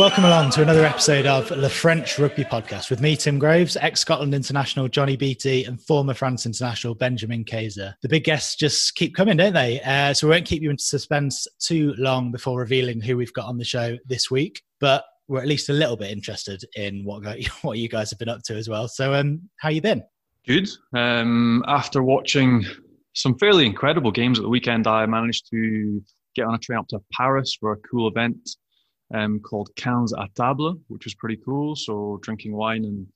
Welcome along to another episode of Le French Rugby Podcast with me, Tim Groves, ex Scotland international Johnny Beattie, and former France international Benjamin Kayser. The big guests just keep coming, don't they? Uh, so we won't keep you in suspense too long before revealing who we've got on the show this week, but we're at least a little bit interested in what what you guys have been up to as well. So, um, how you been? Good. Um, after watching some fairly incredible games at the weekend, I managed to get on a train up to Paris for a cool event um, called Quinze à Table, which was pretty cool. So drinking wine and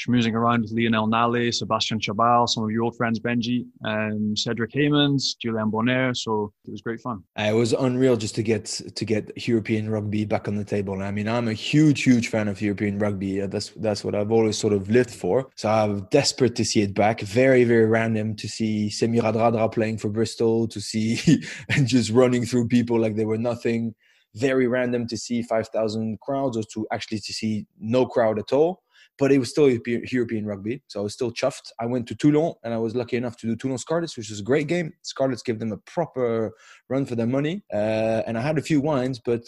schmoozing around with Lionel Nallet, Sebastian Chabal, some of your old friends, Benji, and Cedric Heymans, Julien Bonnaire. So it was great fun. Uh, it was unreal just to get to get European rugby back on the table. I mean, I'm a huge, huge fan of European rugby. Uh, that's that's what I've always sort of lived for. So I'm desperate to see it back. Very, very random to see Semi Radradra playing for Bristol, to see and just running through people like they were nothing very random to see 5,000 crowds or to actually to see no crowd at all. But it was still European rugby, so I was still chuffed. I went to Toulon and I was lucky enough to do Toulon Scarlets, which was a great game. Scarlets gave them a proper run for their money, uh, and I had a few wines, but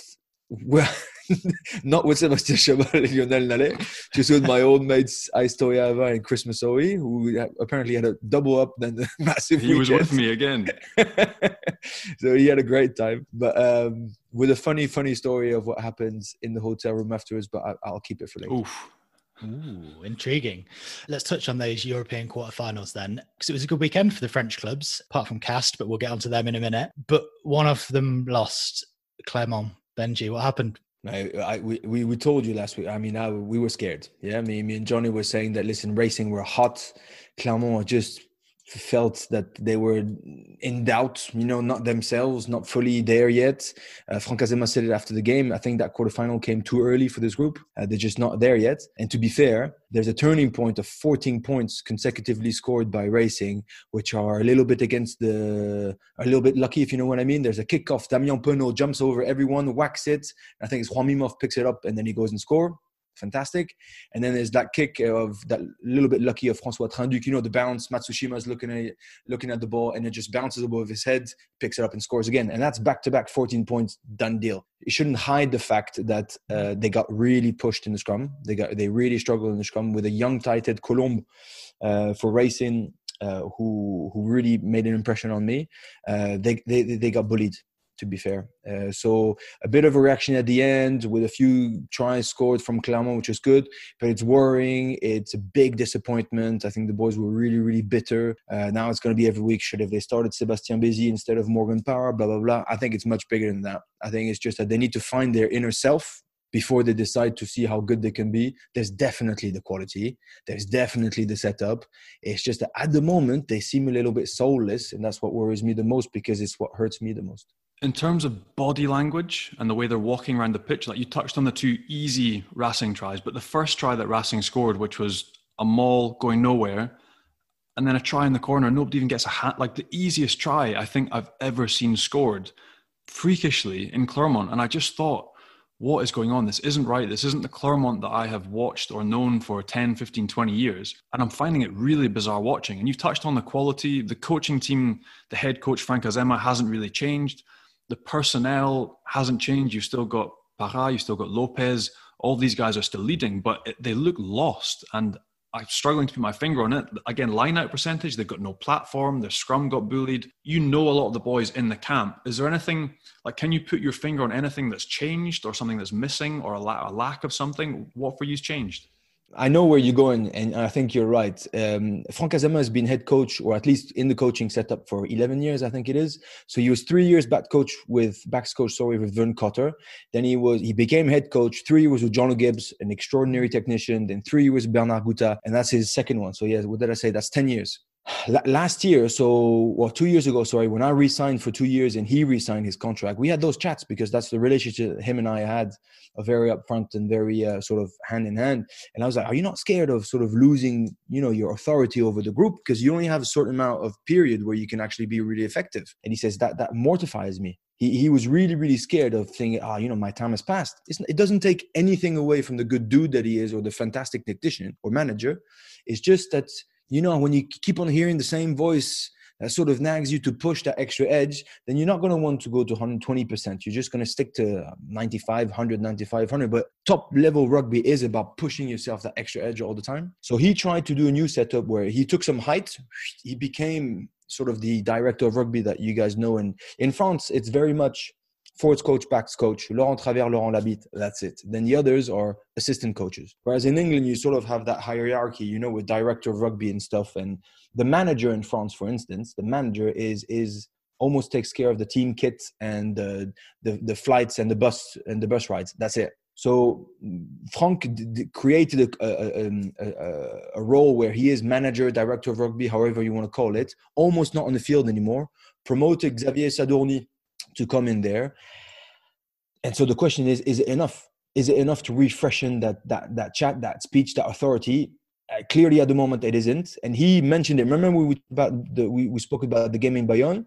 not with Sebastian Chabal and Lionel Nallet, just with my old mates Aistoyava and Chris Masoe, who apparently had a double up then the massive. He weekend. was with me again. so he had a great time, but um, with a funny, funny story of what happens in the hotel room afterwards. But I, will keep it for later. Oof. Ooh, intriguing. Let's touch on those European quarterfinals then, because it was a good weekend for the French clubs, apart from Castres, but we'll get onto them in a minute. But one of them lost, Clermont Benji, what happened? I, I, we, we told you last week. I mean, I, we were scared. Yeah, me, me and Johnny were saying that. Listen, racing were hot. Clermont just felt that they were in doubt, you know, not themselves, not fully there yet. Uh, Franck Azema said it after the game. I think that quarterfinal came too early for this group. Uh, they're just not there yet. And to be fair, there's a turning point of 14 points consecutively scored by Racing, which are a little bit against the, a little bit lucky, if you know what I mean. There's a kickoff. Damien Penaud jumps over everyone, whacks it. I think it's Juan Imhoff picks it up and then he goes and score fantastic. And then there's that kick of that little bit lucky of François Trinh-Duc, you know, the bounce. Matsushima's looking at looking at the ball and it just bounces above his head, picks it up and scores again. And that's back to back 14 points, done deal. It shouldn't hide the fact that uh, they got really pushed in the scrum. They got they really struggled in the scrum with a young tight head Colombe uh, for racing. Uh, who who really made an impression on me? Uh, they, they they got bullied to be fair. Uh, so a bit of a reaction at the end with a few tries scored from Clermont, which is good, but it's worrying. It's a big disappointment. I think the boys were really, really bitter. Uh, now it's going to be every week. Should have they started Sebastian Bézy instead of Morgan Parra? blah, blah, blah. I think it's much bigger than that. I think it's just that they need to find their inner self before they decide to see how good they can be. There's definitely the quality. There's definitely the setup. It's just that at the moment they seem a little bit soulless, and that's what worries me the most because it's what hurts me the most in terms of body language and the way they're walking around the pitch, like you touched on the two easy Racing tries, but the first try that Racing scored, which was a maul going nowhere, and then a try in the corner, nobody even gets a hat. Like the easiest try I think I've ever seen scored freakishly in Clermont. And I just thought, what is going on? This isn't right. This isn't the Clermont that I have watched or known for 10, 15, 20 years. And I'm finding it really bizarre watching. And you've touched on the quality. The coaching team, the head coach, Franck Azema, hasn't really changed the personnel hasn't changed. You've still got Parra, you've still got Lopez. All these guys are still leading, but it, they look lost. And I'm struggling to put my finger on it. Again, line out percentage, they've got no platform. Their scrum got bullied. You know a lot of the boys in the camp. Is there anything, like, can you put your finger on anything that's changed or something that's missing or a, la- a lack of something? What for you's changed? I know where you're going, and I think you're right. Um, Franck Azema has been head coach, or at least in the coaching setup, for 11 years, I think it is. So he was three years back coach with backs coach, sorry, with Vern Cotter. Then he was he became head coach. Three years with Jono Gibbes, an extraordinary technician. Then three years with Bernard Goutta, and that's his second one. So yeah, what did I say? That's 10 years last year so well two years ago sorry when i resigned for two years and he resigned his contract we had those chats because that's the relationship him and i had a very upfront and very uh, sort of hand in hand. And i was like are you not scared of sort of losing you know your authority over the group? Because you only have a certain amount of period where you can actually be really effective. And he says that that mortifies me. He, he was really really scared of thinking ah oh, you know my time has passed. It's, it doesn't take anything away from the good dude that he is or the fantastic technician or manager. It's just that you know, when you keep on hearing the same voice that sort of nags you to push that extra edge, then you're not going to want to go to 120%. You're just going to stick to uh, 95, 100, 95, 100. But top level rugby is about pushing yourself that extra edge all the time. So he tried to do a new setup where he took some height. He became sort of the director of rugby that you guys know. And in France, it's very much forwards coach, backs coach, Laurent Travers, Laurent Labit, that's it. Then the others are assistant coaches. Whereas in England, you sort of have that hierarchy, you know, with director of rugby and stuff. And the manager in France, for instance, the manager is is almost takes care of the team kits and the the, flights and the bus and the bus rides. That's it. So Frank created a, um, a, a, a, role where he is manager, director of rugby, however you want to call it, almost not on the field anymore. Promoted Xavier Sadourny to come in there. And so the question is: Is it enough? Is it enough to refreshen that that that chat, that speech, that authority? Uh, clearly, at the moment, it isn't. And he mentioned it. Remember, we about the we, we spoke about the game in Bayonne.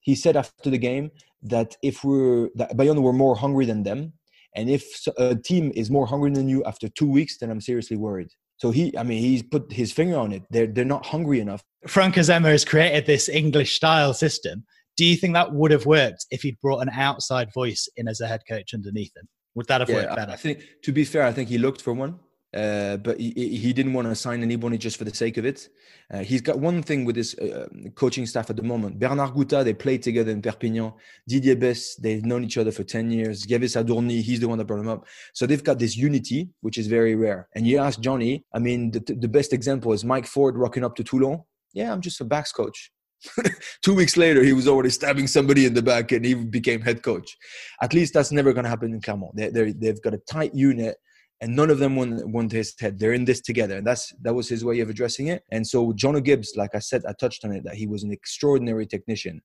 He said after the game that if we're that Bayonne were more hungry than them, and if a team is more hungry than you after two weeks, then I'm seriously worried. So he, I mean, he's put his finger on it. They're they're not hungry enough. Franck Azema has created this English style system do you think that would have worked if he'd brought an outside voice in as a head coach underneath him? Would that have yeah, worked better? I think, to be fair, I think he looked for one. Uh, but he, he didn't want to sign anybody just for the sake of it. Uh, he's got one thing with his uh, coaching staff at the moment. Bernard Goutta, they played together in Perpignan. Didier Bès, they've known each other for 10 years. Xavier Sadourny, he's the one that brought him up. So they've got this unity, which is very rare. And you ask Johnny, I mean, the, the best example is Mike Ford rocking up to Toulon. Yeah, I'm just a backs coach. Two weeks later, he was already stabbing somebody in the back and he became head coach. At least that's never going to happen in Clermont. They, they've got a tight unit and none of them want, want his head. They're in this together. And that's that was his way of addressing it. And so Jono Gibbes, like I said, I touched on it, that he was an extraordinary technician.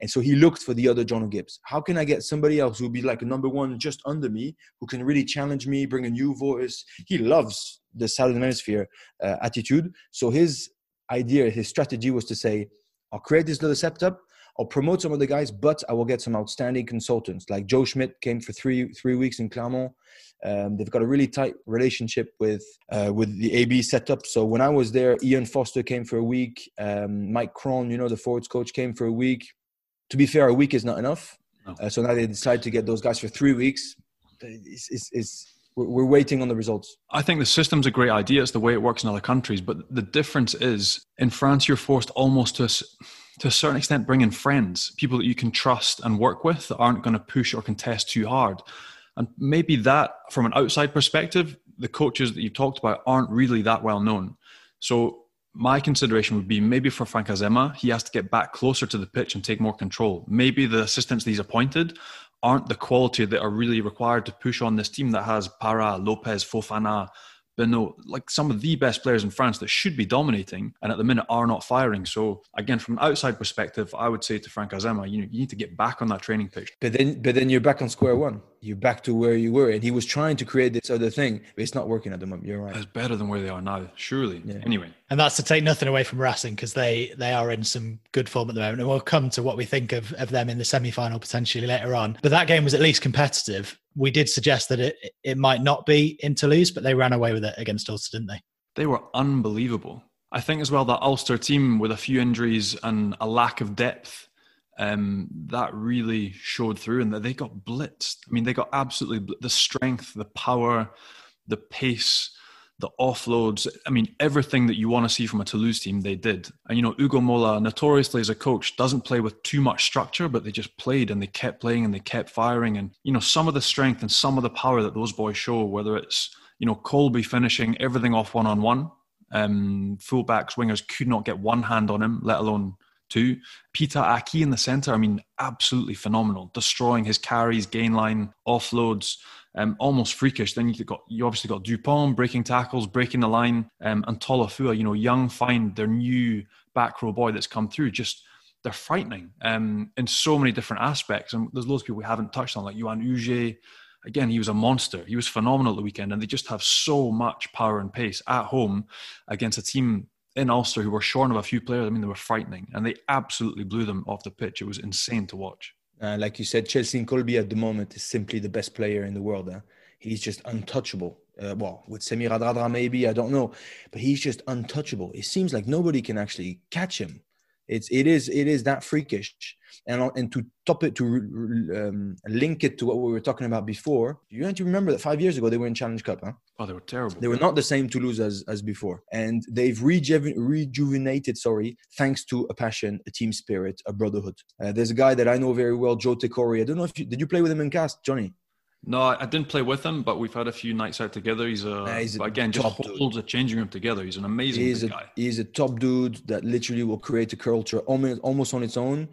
And so he looked for the other Jono Gibbes. How can I get somebody else who'll be like a number one just under me, who can really challenge me, bring a new voice? He loves the Southern Hemisphere uh, attitude. So his idea, his strategy was to say, I'll create this little setup. I'll promote some of the guys, but I will get some outstanding consultants. Like Joe Schmidt came for three three weeks in Clermont. Um, they've got a really tight relationship with uh, with the AB setup. So when I was there, Ian Foster came for a week. Um, Mike Cron, you know, the forwards coach, came for a week. To be fair, a week is not enough. No. Uh, so now they decided to get those guys for three weeks. It's, it's, it's we're waiting on the results. I think the system's a great idea. It's the way it works in other countries. But the difference is in France, you're forced almost to, to a certain extent bring in friends, people that you can trust and work with that aren't going to push or contest too hard. And maybe that, from an outside perspective, the coaches that you've talked about aren't really that well known. So my consideration would be maybe for Franck Azema, he has to get back closer to the pitch and take more control. Maybe the assistants that he's appointed aren't the quality that are really required to push on this team that has Parra, Lopez, Fofana, Beno, like some of the best players in France that should be dominating and at the minute are not firing. So again, from an outside perspective, I would say to Franck Azema, you know, you need to get back on that training pitch. But then, but then you're back on square one you're back to where you were. And he was trying to create this other thing, but it's not working at the moment. You're right. It's better than where they are now, surely. Yeah. Anyway. And that's to take nothing away from Racing because they they are in some good form at the moment. And we'll come to what we think of, of them in the semi final potentially later on. But that game was at least competitive. We did suggest that it it might not be in Toulouse, but they ran away with it against Ulster, didn't they? They were unbelievable. I think as well that Ulster team with a few injuries and a lack of depth um, that really showed through and that they got blitzed. I mean, they got absolutely the strength, the power, the pace, the offloads. I mean, everything that you want to see from a Toulouse team, they did. And, you know, Ugo Mola, notoriously as a coach, doesn't play with too much structure, but they just played and they kept playing and they kept firing. And, you know, some of the strength and some of the power that those boys show, whether it's you know, Kolbe finishing everything off one on one. Um, fullbacks, wingers could not get one hand on him, let alone two. Pita Ahki in the centre, I mean, absolutely phenomenal, destroying his carries, gain line, offloads, um, almost freakish. Then you've got you obviously got Dupont breaking tackles, breaking the line, um, and Tolofua, you know, young, find their new back row boy that's come through, just they're frightening um, in so many different aspects. And there's loads of people we haven't touched on, like Yoann Huget. Again, he was a monster. He was phenomenal at the weekend, and they just have so much power and pace at home against a team in Ulster who were shorn of a few players. I mean, they were frightening, and they absolutely blew them off the pitch. It was insane to watch. Uh, like you said, Cheslin Kolbe at the moment is simply the best player in the world. Huh? He's just untouchable. Uh, well, with Semi Radradra, maybe, I don't know. But he's just untouchable. It seems like nobody can actually catch him. It's it is it is that freakish, and and to top it to um, link it to what we were talking about before. You have to remember that five years ago they were in Challenge Cup, huh? Oh, they were terrible. They were not the same Toulouse as as before, and they've reju- rejuvenated. Sorry, thanks to a passion, a team spirit, a brotherhood. Uh, there's a guy that I know very well, Joe Tekori. I don't know if you, did you play with him in Castres, Johnny. No, I didn't play with him, but we've had a few nights out together. He's a, he's a again just holds dude. a changing room together. He's an amazing he's a, guy. He's a top dude that literally will create a culture almost almost on its own.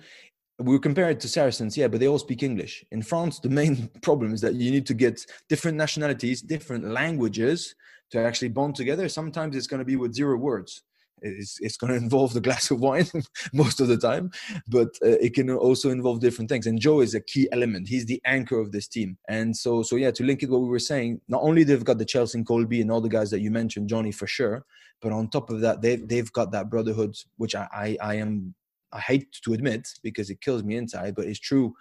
We compare it to Saracens, yeah, but they all speak English. In France, the main problem is that you need to get different nationalities, different languages to actually bond together. Sometimes it's going to be with zero words it's, it's going to involve the glass of wine most of the time, but uh, it can also involve different things. And Joe is a key element. He's the anchor of this team. And so, so yeah, to link it what we were saying, not only they've got the Cheslin and Kolbe and all the guys that you mentioned, Johnny for sure, but on top of that, they've they've got that brotherhood, which I I, I am I hate to admit because it kills me inside, but it's true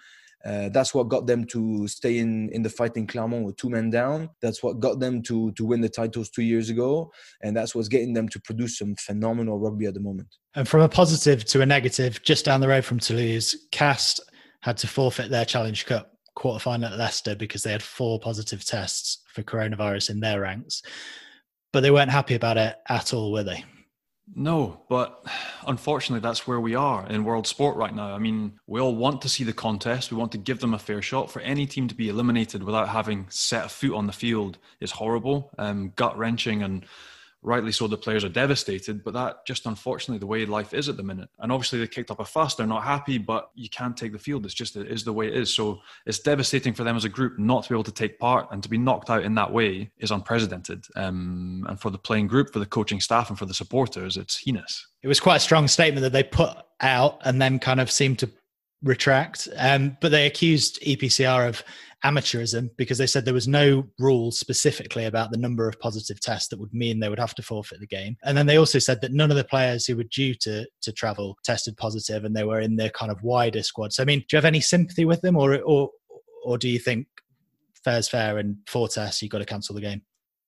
uh, that's what got them to stay in, in the fight in Clermont with two men down. That's what got them to, to win the titles two years ago. And that's what's getting them to produce some phenomenal rugby at the moment. And from a positive to a negative, just down the road from Toulouse, Castres had to forfeit their Challenge Cup quarterfinal at Leicester because they had four positive tests for coronavirus in their ranks. But they weren't happy about it at all, were they? No, but unfortunately, that's where we are in world sport right now. I mean, we all want to see the contest. We want to give them a fair shot. For any team to be eliminated without having set a foot on the field is horrible, um, gut wrenching, and rightly so, the players are devastated. But that just unfortunately the way life is at the minute. And obviously, they kicked up a fuss. They're not happy, but you can't take the field. It's just it is the way it is. So it's devastating for them as a group not to be able to take part and to be knocked out in that way is unprecedented. Um, and for the playing group, for the coaching staff, and for the supporters, it's heinous. It was quite a strong statement that they put out and then kind of seemed to retract. Um, but they accused EPCR of amateurism because they said there was no rule specifically about the number of positive tests that would mean they would have to forfeit the game. And then they also said that none of the players who were due to to travel tested positive and they were in the kind of wider squad. So I mean, do you have any sympathy with them or or or do you think fair's fair and four tests you've got to cancel the game?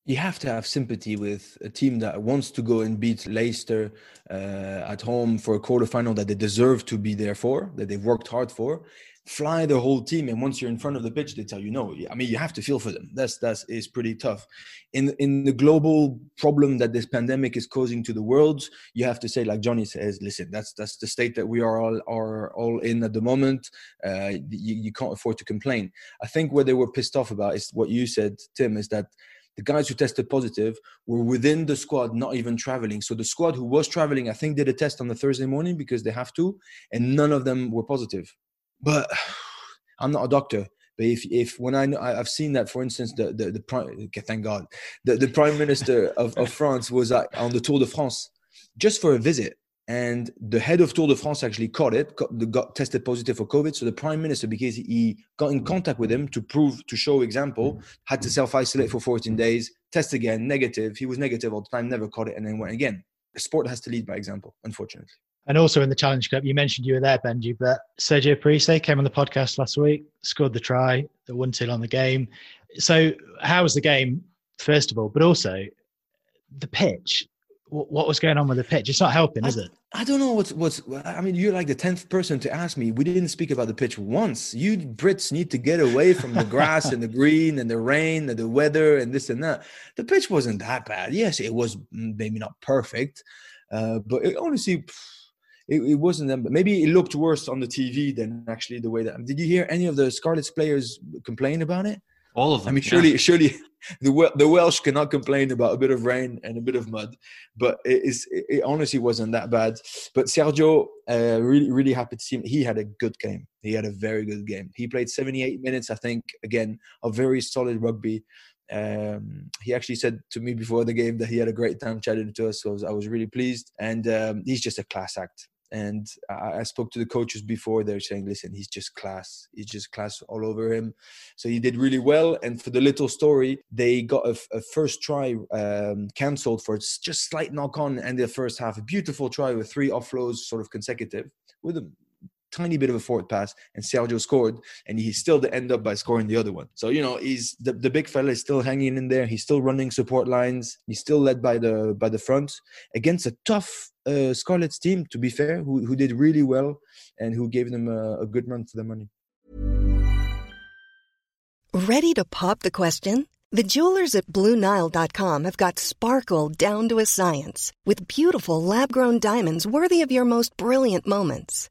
you have to have sympathy with a team that wants to go and beat Leicester uh, at home for a quarterfinal that they deserve to be there for, that they've worked hard for. Fly the whole team, and once you're in front of the pitch, they tell you no. I mean, you have to feel for them. That's that's is pretty tough. In in the global problem that this pandemic is causing to the world, you have to say, like Johnny says, listen, that's that's the state that we are all are all in at the moment. Uh, you, you can't afford to complain. I think what they were pissed off about is what you said, Tim, is that the guys who tested positive were within the squad, not even traveling. So the squad who was traveling, I think, did a test on the Thursday morning because they have to, and none of them were positive. But I'm not a doctor. But if, if when I know, I've seen that, for instance, the the, the prime, okay, thank God, the, the prime minister of, of France was uh, on the Tour de France just for a visit and the head of Tour de France actually caught it, got, got, tested positive for COVID. So the prime minister, because he got in contact with him to prove, to show example, had to self isolate for 14 days, test again, negative. He was negative all the time, never caught it, and then went again. The sport has to lead by example, unfortunately. And also in the Challenge Cup, you mentioned you were there, Benji, but Sergio Parisse came on the podcast last week, scored the try, the one 2 on the game. So, how was the game, first of all, but also the pitch? what was going on with the pitch? It's not helping, I, is it? I don't know what's what's. I mean, you're like the tenth person to ask me. We didn't speak about the pitch once. You Brits need to get away from the grass and the green and the rain and the weather and this and that. The pitch wasn't that bad. Yes, it was maybe not perfect, uh, but it, honestly. It, it wasn't them, but maybe it looked worse on the TV than actually the way that. Did you hear any of the Scarlets players complain about it? All of them. I mean, surely, yeah. surely the the Welsh cannot complain about a bit of rain and a bit of mud, but it is it honestly wasn't that bad. But Sergio, uh, really really happy to see him. He had a good game. He had a very good game. He played 78 minutes, I think. Again, a very solid rugby. Um, he actually said to me before the game that he had a great time chatting to us. So I was, I was really pleased. And um, he's just a class act. And I, I, spoke to the coaches before. They're saying, "Listen, he's just class. He's just class all over him." So he did really well. And for the little story, they got a, a first try um, cancelled for just slight knock on and the first half. A beautiful try with three offloads, sort of consecutive, with a tiny bit of a forward pass, and Sergio scored, and he still end up by scoring the other one. So you know, he's the, the big fella is still hanging in there. He's still running support lines. He's still led by the by the front against a tough uh, Scarlets team, to be fair, who, who did really well and who gave them a, a good run for the money. Ready to pop the question? The jewelers at BlueNile.com have got sparkle down to a science with beautiful lab grown diamonds worthy of your most brilliant moments.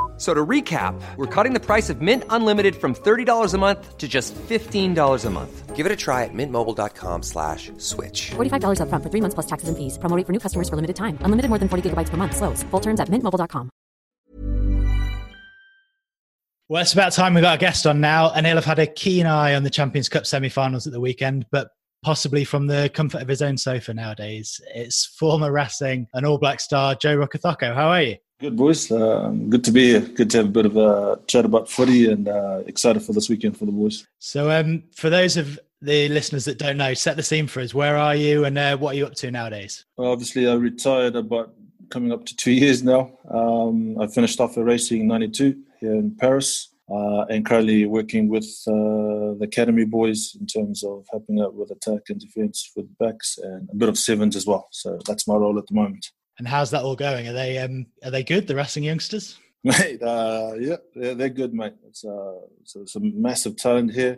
So to recap, we're cutting the price of Mint Unlimited from $30 a month to just $15 a month. Give it a try at mintmobile.com slash switch. $45 up front for three months plus taxes and fees. Promoting for new customers for limited time. Unlimited more than 40 gigabytes per month. Slows. Full terms at mintmobile.com. Well, it's about time we got a guest on now. And he'll have had a keen eye on the Champions Cup semi-finals at the weekend, but possibly from the comfort of his own sofa nowadays. It's former Racing and All Black star Joe Rokocoko. How are you? Good, boys. Uh, good to be here. Good to have a bit of a chat about footy and uh, excited for this weekend for the boys. So, um, for those of the listeners that don't know, set the scene for us. Where are you and uh, what are you up to nowadays? Well, obviously, I retired about coming up to two years now. Um, I finished off a racing in 92 here in Paris. Uh, and currently working with uh, the academy boys in terms of helping out with attack and defense with backs and a bit of sevens as well. So that's my role at the moment. And how's that all going? Are they um, are they good? The Racing youngsters? Mate, uh, yeah, they're, they're, good, mate. It's, uh, it's, it's, a massive talent here.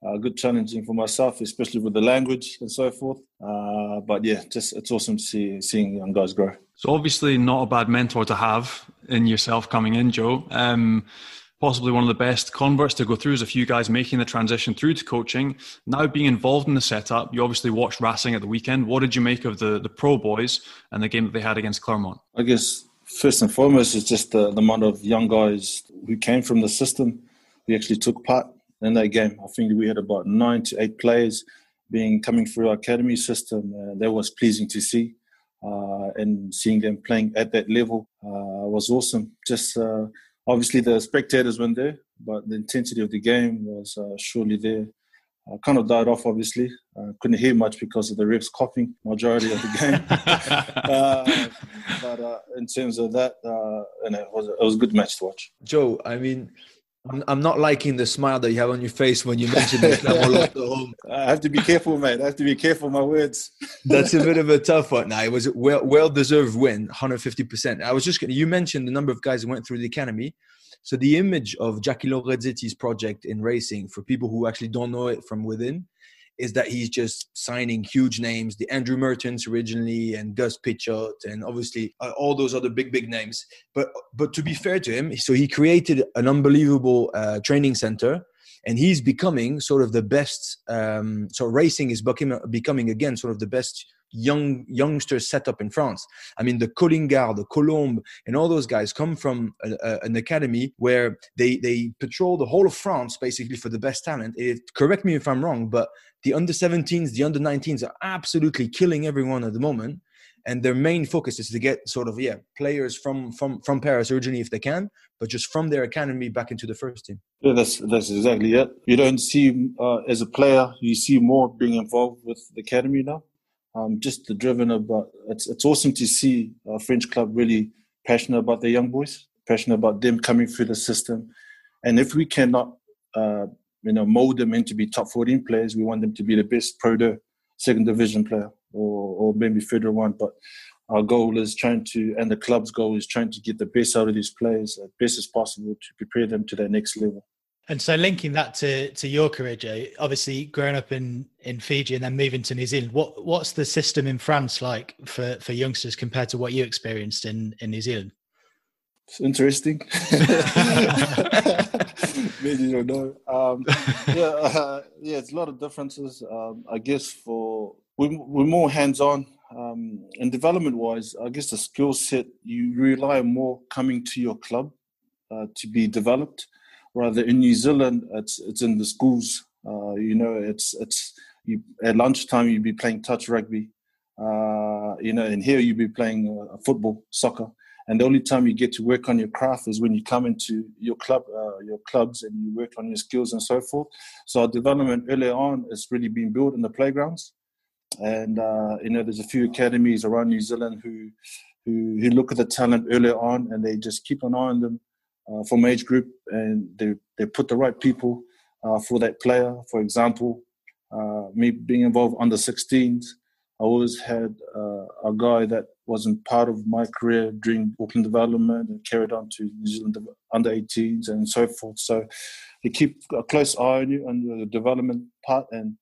Uh, good challenging for myself, especially with the language and so forth. Uh, but yeah, just it's awesome to see seeing young guys grow. So obviously, not a bad mentor to have in yourself coming in, Joe. Um, possibly one of the best converts to go through is a few guys making the transition through to coaching. Now being involved in the setup, you obviously watched Racing at the weekend. What did you make of the, the pro boys and the game that they had against Clermont? I guess first and foremost is just the, the amount of young guys who came from the system who actually took part in that game. I think we had about nine to eight players being coming through our academy system. Uh, that was pleasing to see. Uh, and seeing them playing at that level uh, was awesome. Just uh, obviously the spectators weren't there, but the intensity of the game was uh, surely there. Uh, kind of died off, obviously. Uh, couldn't hear much because of the refs coughing majority of the game. uh, but uh, in terms of that, uh, and it was it was a good match to watch. Joe, I mean, I'm, I'm not liking the smile that you have on your face when you mention that home. I have to be careful, mate. I have to be careful my words. That's a bit of a tough one. Now, it was a well well deserved win, 150%. I was just gonna, you mentioned the number of guys who went through the academy. So the image of Jacky Lorenzetti's project in racing, for people who actually don't know it from within, is that he's just signing huge names, the Andrew Mehrtens originally, and Gus Pichot, and obviously uh, all those other big, big names. But but to be fair to him, so he created an unbelievable uh, training center, and he's becoming sort of the best. Um, so racing is becoming becoming again sort of the best young youngsters set up in France. I mean, the Collingard, the Colombe, and all those guys come from a, a, an academy where they they patrol the whole of France basically for the best talent. It, correct me if I'm wrong, but the under 17s, the under 19s are absolutely killing everyone at the moment. And their main focus is to get sort of yeah players from from from Paris originally if they can, but just from their academy back into the first team. Yeah, that's that's exactly it. You don't see uh, as a player, you see more being involved with the academy now um, just the driven about it's it's awesome to see a French club really passionate about their young boys. passionate about them coming through the system. And if we cannot, uh, you know, mold them into be top 14 players, we want them to be the best Pro D2 second division player or, or maybe Federal One. But our goal is trying to, and the club's goal is trying to get the best out of these players as best as possible to prepare them to their next level. And so, linking that to to your career, Joe, obviously growing up in in Fiji and then moving to New Zealand, what what's the system in France like for for youngsters compared to what you experienced in in New Zealand? It's interesting. Maybe you don't know. Um, yeah, uh, yeah, it's a lot of differences. Um, I guess for we're, we're more hands on um, and development wise. I guess the skill set you rely more coming to your club uh, to be developed rather in New Zealand, it's it's in the schools. Uh, you know, it's it's you, at lunchtime you'd be playing touch rugby. Uh, you know, and here you'd be playing uh, football, soccer, and the only time you get to work on your craft is when you come into your club, uh, your clubs, and you work on your skills and so forth. So our development early on is really being built in the playgrounds, and uh, you know, there's a few academies around New Zealand who who, who look at the talent early on and they just keep an eye on them uh, from age group, and they they put the right people uh, for that player. For example, uh, me being involved under 16s, I always had uh, a guy that wasn't part of my career during Auckland development and carried on to New Zealand under 18s and so forth. So they keep a close eye on you on the development part and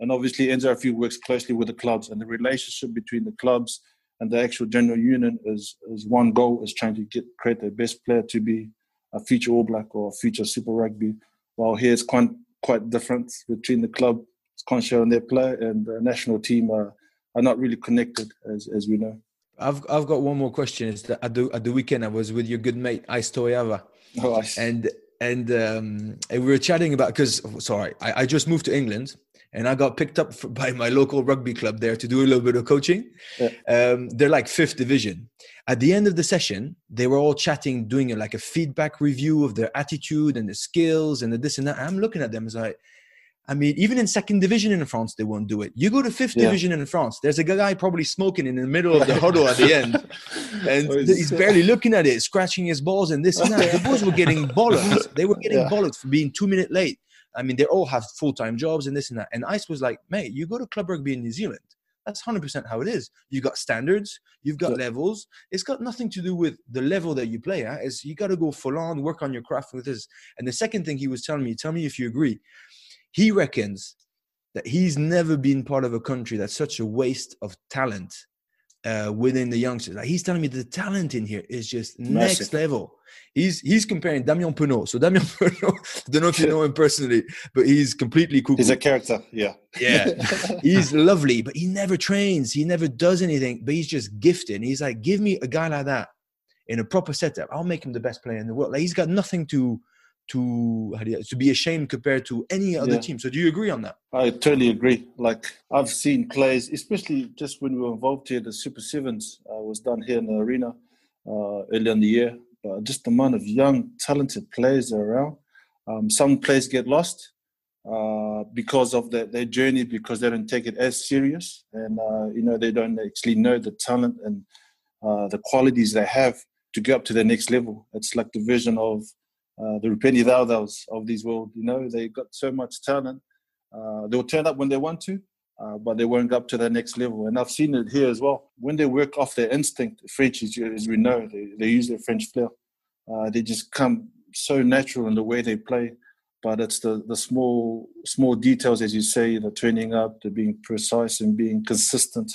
and obviously NZRFU works closely with the clubs and the relationship between the clubs and the actual general union is is one goal is trying to get create the best player to be a future All Black or a future Super Rugby. While here it's quite quite different between the club, Concho and their player, and the national team are, are not really connected, as as we know. I've I've got one more question. Is that at the at the weekend I was with your good mate Ais Toeava, oh, and and um, and we were chatting about because sorry I, I just moved to England and I got picked up for, by my local rugby club there to do a little bit of coaching. Yeah. Um, they're like fifth division. At the end of the session, they were all chatting, doing a, like a feedback review of their attitude and the skills and the this and that. I'm looking at them as like, I mean, even in second division in France, they won't do it. You go to fifth yeah. division in France, there's a guy probably smoking in the middle of the huddle at the end. And oh, he's barely looking at it, scratching his balls and this and that. The boys were getting bollocks. They were getting yeah. bollocks for being two minutes late. I mean, they all have full time jobs and this and that. And Ais was like, mate, you go to club rugby in New Zealand. That's 100% how it is. You've got standards, you've got yeah. levels. It's got nothing to do with the level that you play at. Is you got to go full on, work on your craft with this. And the second thing he was telling me, tell me if you agree. He reckons that he's never been part of a country that's such a waste of talent uh, within the youngsters. Like he's telling me the talent in here is just Massive. next level. He's he's comparing Damien Penaud. So Damien Penaud, I don't know if you know him personally, but he's completely cool. He's a character, yeah. Yeah. he's lovely, but he never trains. He never does anything, but he's just gifted. And he's like, give me a guy like that in a proper setup. I'll make him the best player in the world. Like he's got nothing to to you, to be ashamed compared to any other yeah. team. So do you agree on that? I totally agree. Like I've seen players, especially just when we were involved here, the Super Sevens uh, was done here in the arena uh, earlier in the year. But just the amount of young, talented players around. Um, some players get lost uh, because of the, their journey, because they don't take it as serious, and uh, you know they don't actually know the talent and uh, the qualities they have to go up to the next level. It's like the vision of uh, the Rupeni Daudau's of this world. You know, they got so much talent. Uh, they'll turn up when they want to, uh, but they won't go up to the next level. And I've seen it here as well. When they work off their instinct, French, as, as we know, they, they use their French flair. Uh, they just come so natural in the way they play. But it's the, the small small details, as you say, the turning up, the being precise and being consistent,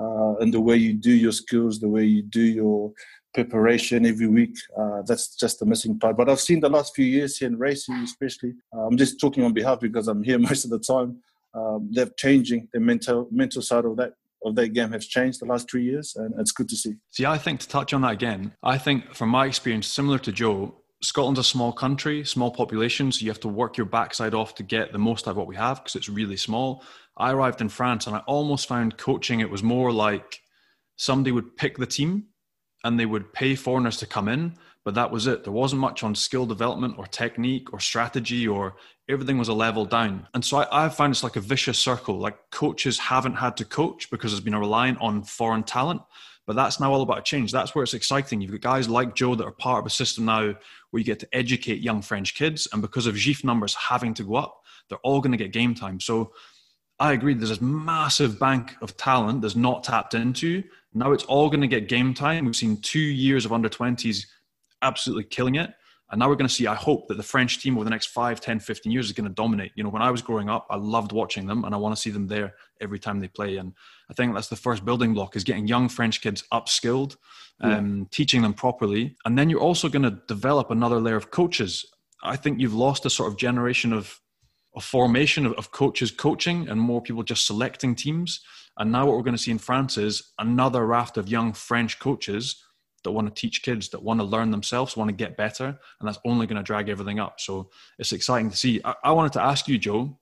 uh, and the way you do your skills, the way you do your preparation every week. Uh, that's just the missing part. But I've seen the last few years here in racing, especially. Uh, I'm just talking on behalf because I'm here most of the time. Um, they're changing the mental mental side of that of that game has changed the last three years, and it's good to see. See, I think to touch on that again, I think from my experience, similar to Joe, Scotland's a small country, small population, so you have to work your backside off to get the most out of what we have because it's really small. I arrived in France and I almost found coaching it was more like somebody would pick the team and they would pay foreigners to come in, but that was it. There wasn't much on skill development or technique or strategy or everything was a level down. And so I, have found it's like a vicious circle. Like coaches haven't had to coach because there's been a reliance on foreign talent. But that's now all about a change. That's where it's exciting. You've got guys like Joe that are part of a system now where you get to educate young French kids. And because of JIFF numbers having to go up, they're all going to get game time. So I agree. There's this massive bank of talent that's not tapped into. Now it's all going to get game time. We've seen two years of under 20s absolutely killing it. And now we're going to see, I hope that the French team over the next 5, 10, 15 years is going to dominate. You know, when I was growing up, I loved watching them and I want to see them there every time they play. And I think that's the first building block is getting young French kids upskilled, um, yeah. teaching them properly. And then you're also going to develop another layer of coaches. I think you've lost a sort of generation of, of formation of, of coaches coaching and more people just selecting teams. And now what we're going to see in France is another raft of young French coaches that want to teach kids, that want to learn themselves, want to get better, and that's only going to drag everything up. So it's exciting to see. I, I wanted to ask you, Joe,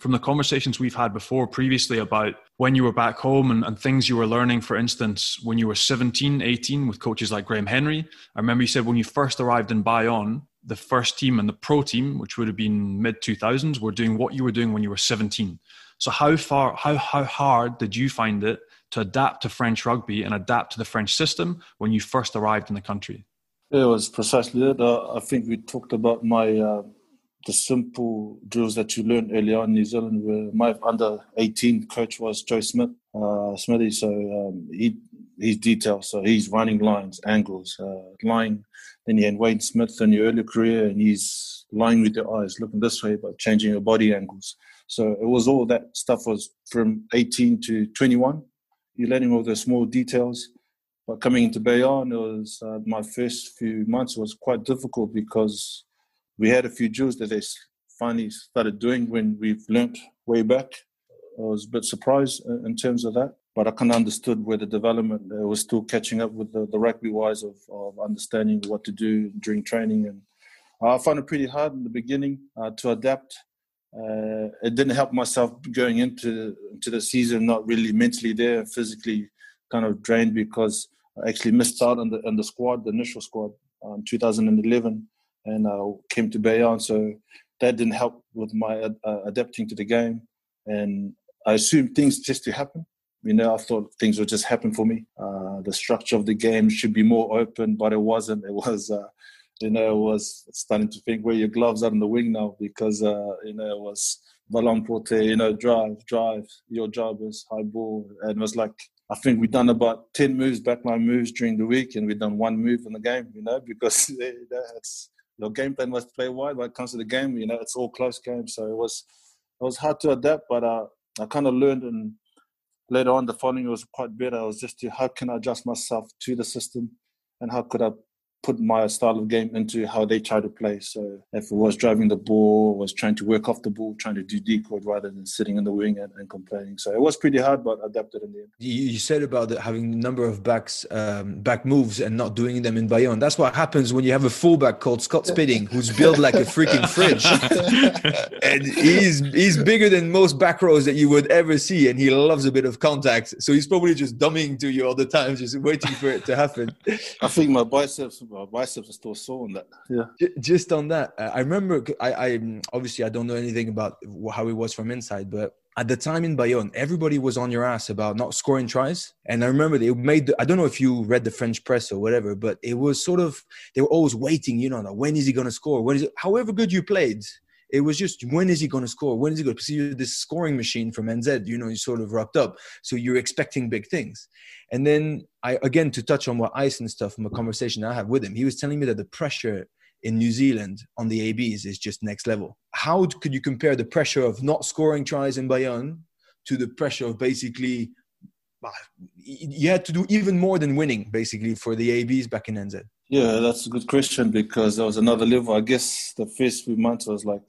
from the conversations we've had before previously about when you were back home and, and, things you were learning, for instance, when you were 17, 18 with coaches like Graham Henry. I remember you said when you first arrived in Bayonne, the first team and the pro team, which would have been mid 2000s, were doing what you were doing when you were 17. So how far, how, how hard did you find it to adapt to French rugby and adapt to the French system when you first arrived in the country? It was precisely that. Uh, I think we talked about my uh, the simple drills that you learned early on in New Zealand. Where my under eighteen coach was Joe Smith, uh, Smithy. So um, he he's detailed. So he's running lines, angles, uh, line. Then you had Wayne Smith in your early career, and he's lying with your eyes, looking this way, but changing your body angles. So it was all that stuff was from 18 to 21 you're learning all the small details. But coming into Bayonne, it was uh, my first few months was quite difficult because we had a few drills that they finally started doing when we've learnt way back. I was a bit surprised in terms of that, but I kind of understood where the development uh, was still catching up with the, the rugby wise of, of understanding what to do during training. And I found it pretty hard in the beginning uh, to adapt uh, it didn't help myself going into into the season not really mentally there, physically kind of drained because I actually missed out on the on the squad, the initial squad, in 2011, and I came to Bayonne, so that didn't help with my uh, adapting to the game, and I assumed things just to happen. You know, I thought things would just happen for me. Uh, the structure of the game should be more open, but it wasn't. It was uh, you know, was starting to think where your gloves are in the wing now because, uh, you know, it was ballon porté, you know, drive, drive, your job is high ball. And it was like, I think we've done about 10 moves, backline moves during the week, and we've done one move in the game, you know, because you know, your game plan was to play wide when it comes to the game, you know, it's all close games. So it was, it was hard to adapt, but uh, I kind of learned and later on the following was quite better. I was just how can I adjust myself to the system and how could I put my style of game into how they try to play. So if it was driving the ball, was trying to work off the ball, trying to do decode rather than sitting in the wing and, and complaining. So it was pretty hard, but adapted in the end. You said about having a number of backs, um, back moves and not doing them in Bayonne. That's what happens when you have a fullback called Scott Spedding, who's built like a freaking fridge. and he's, he's bigger than most back rows that you would ever see. And he loves a bit of contact. So he's probably just dumbing to you all the time, just waiting for it to happen. I think my biceps my biceps are still sore on that. Yeah. Just on that, uh, I remember. I, I obviously I don't know anything about how it was from inside, but at the time in Bayonne, everybody was on your ass about not scoring tries. And I remember they made, the, I don't know if you read the French press or whatever, but it was sort of, they were always waiting, you know, when is he going to score? When is it, however good you played, it was just when is he going to score? When is he going to see this scoring machine from NZ? You know, he's sort of wrapped up. So you're expecting big things. And then I again to touch on what ice and stuff from a conversation I had with him, he was telling me that the pressure in New Zealand on the ABs is just next level. How could you compare the pressure of not scoring tries in Bayonne to the pressure of basically ah, you had to do even more than winning basically for the ABs back in NZ? Yeah, that's a good question because there was another level. I guess the first few months was like,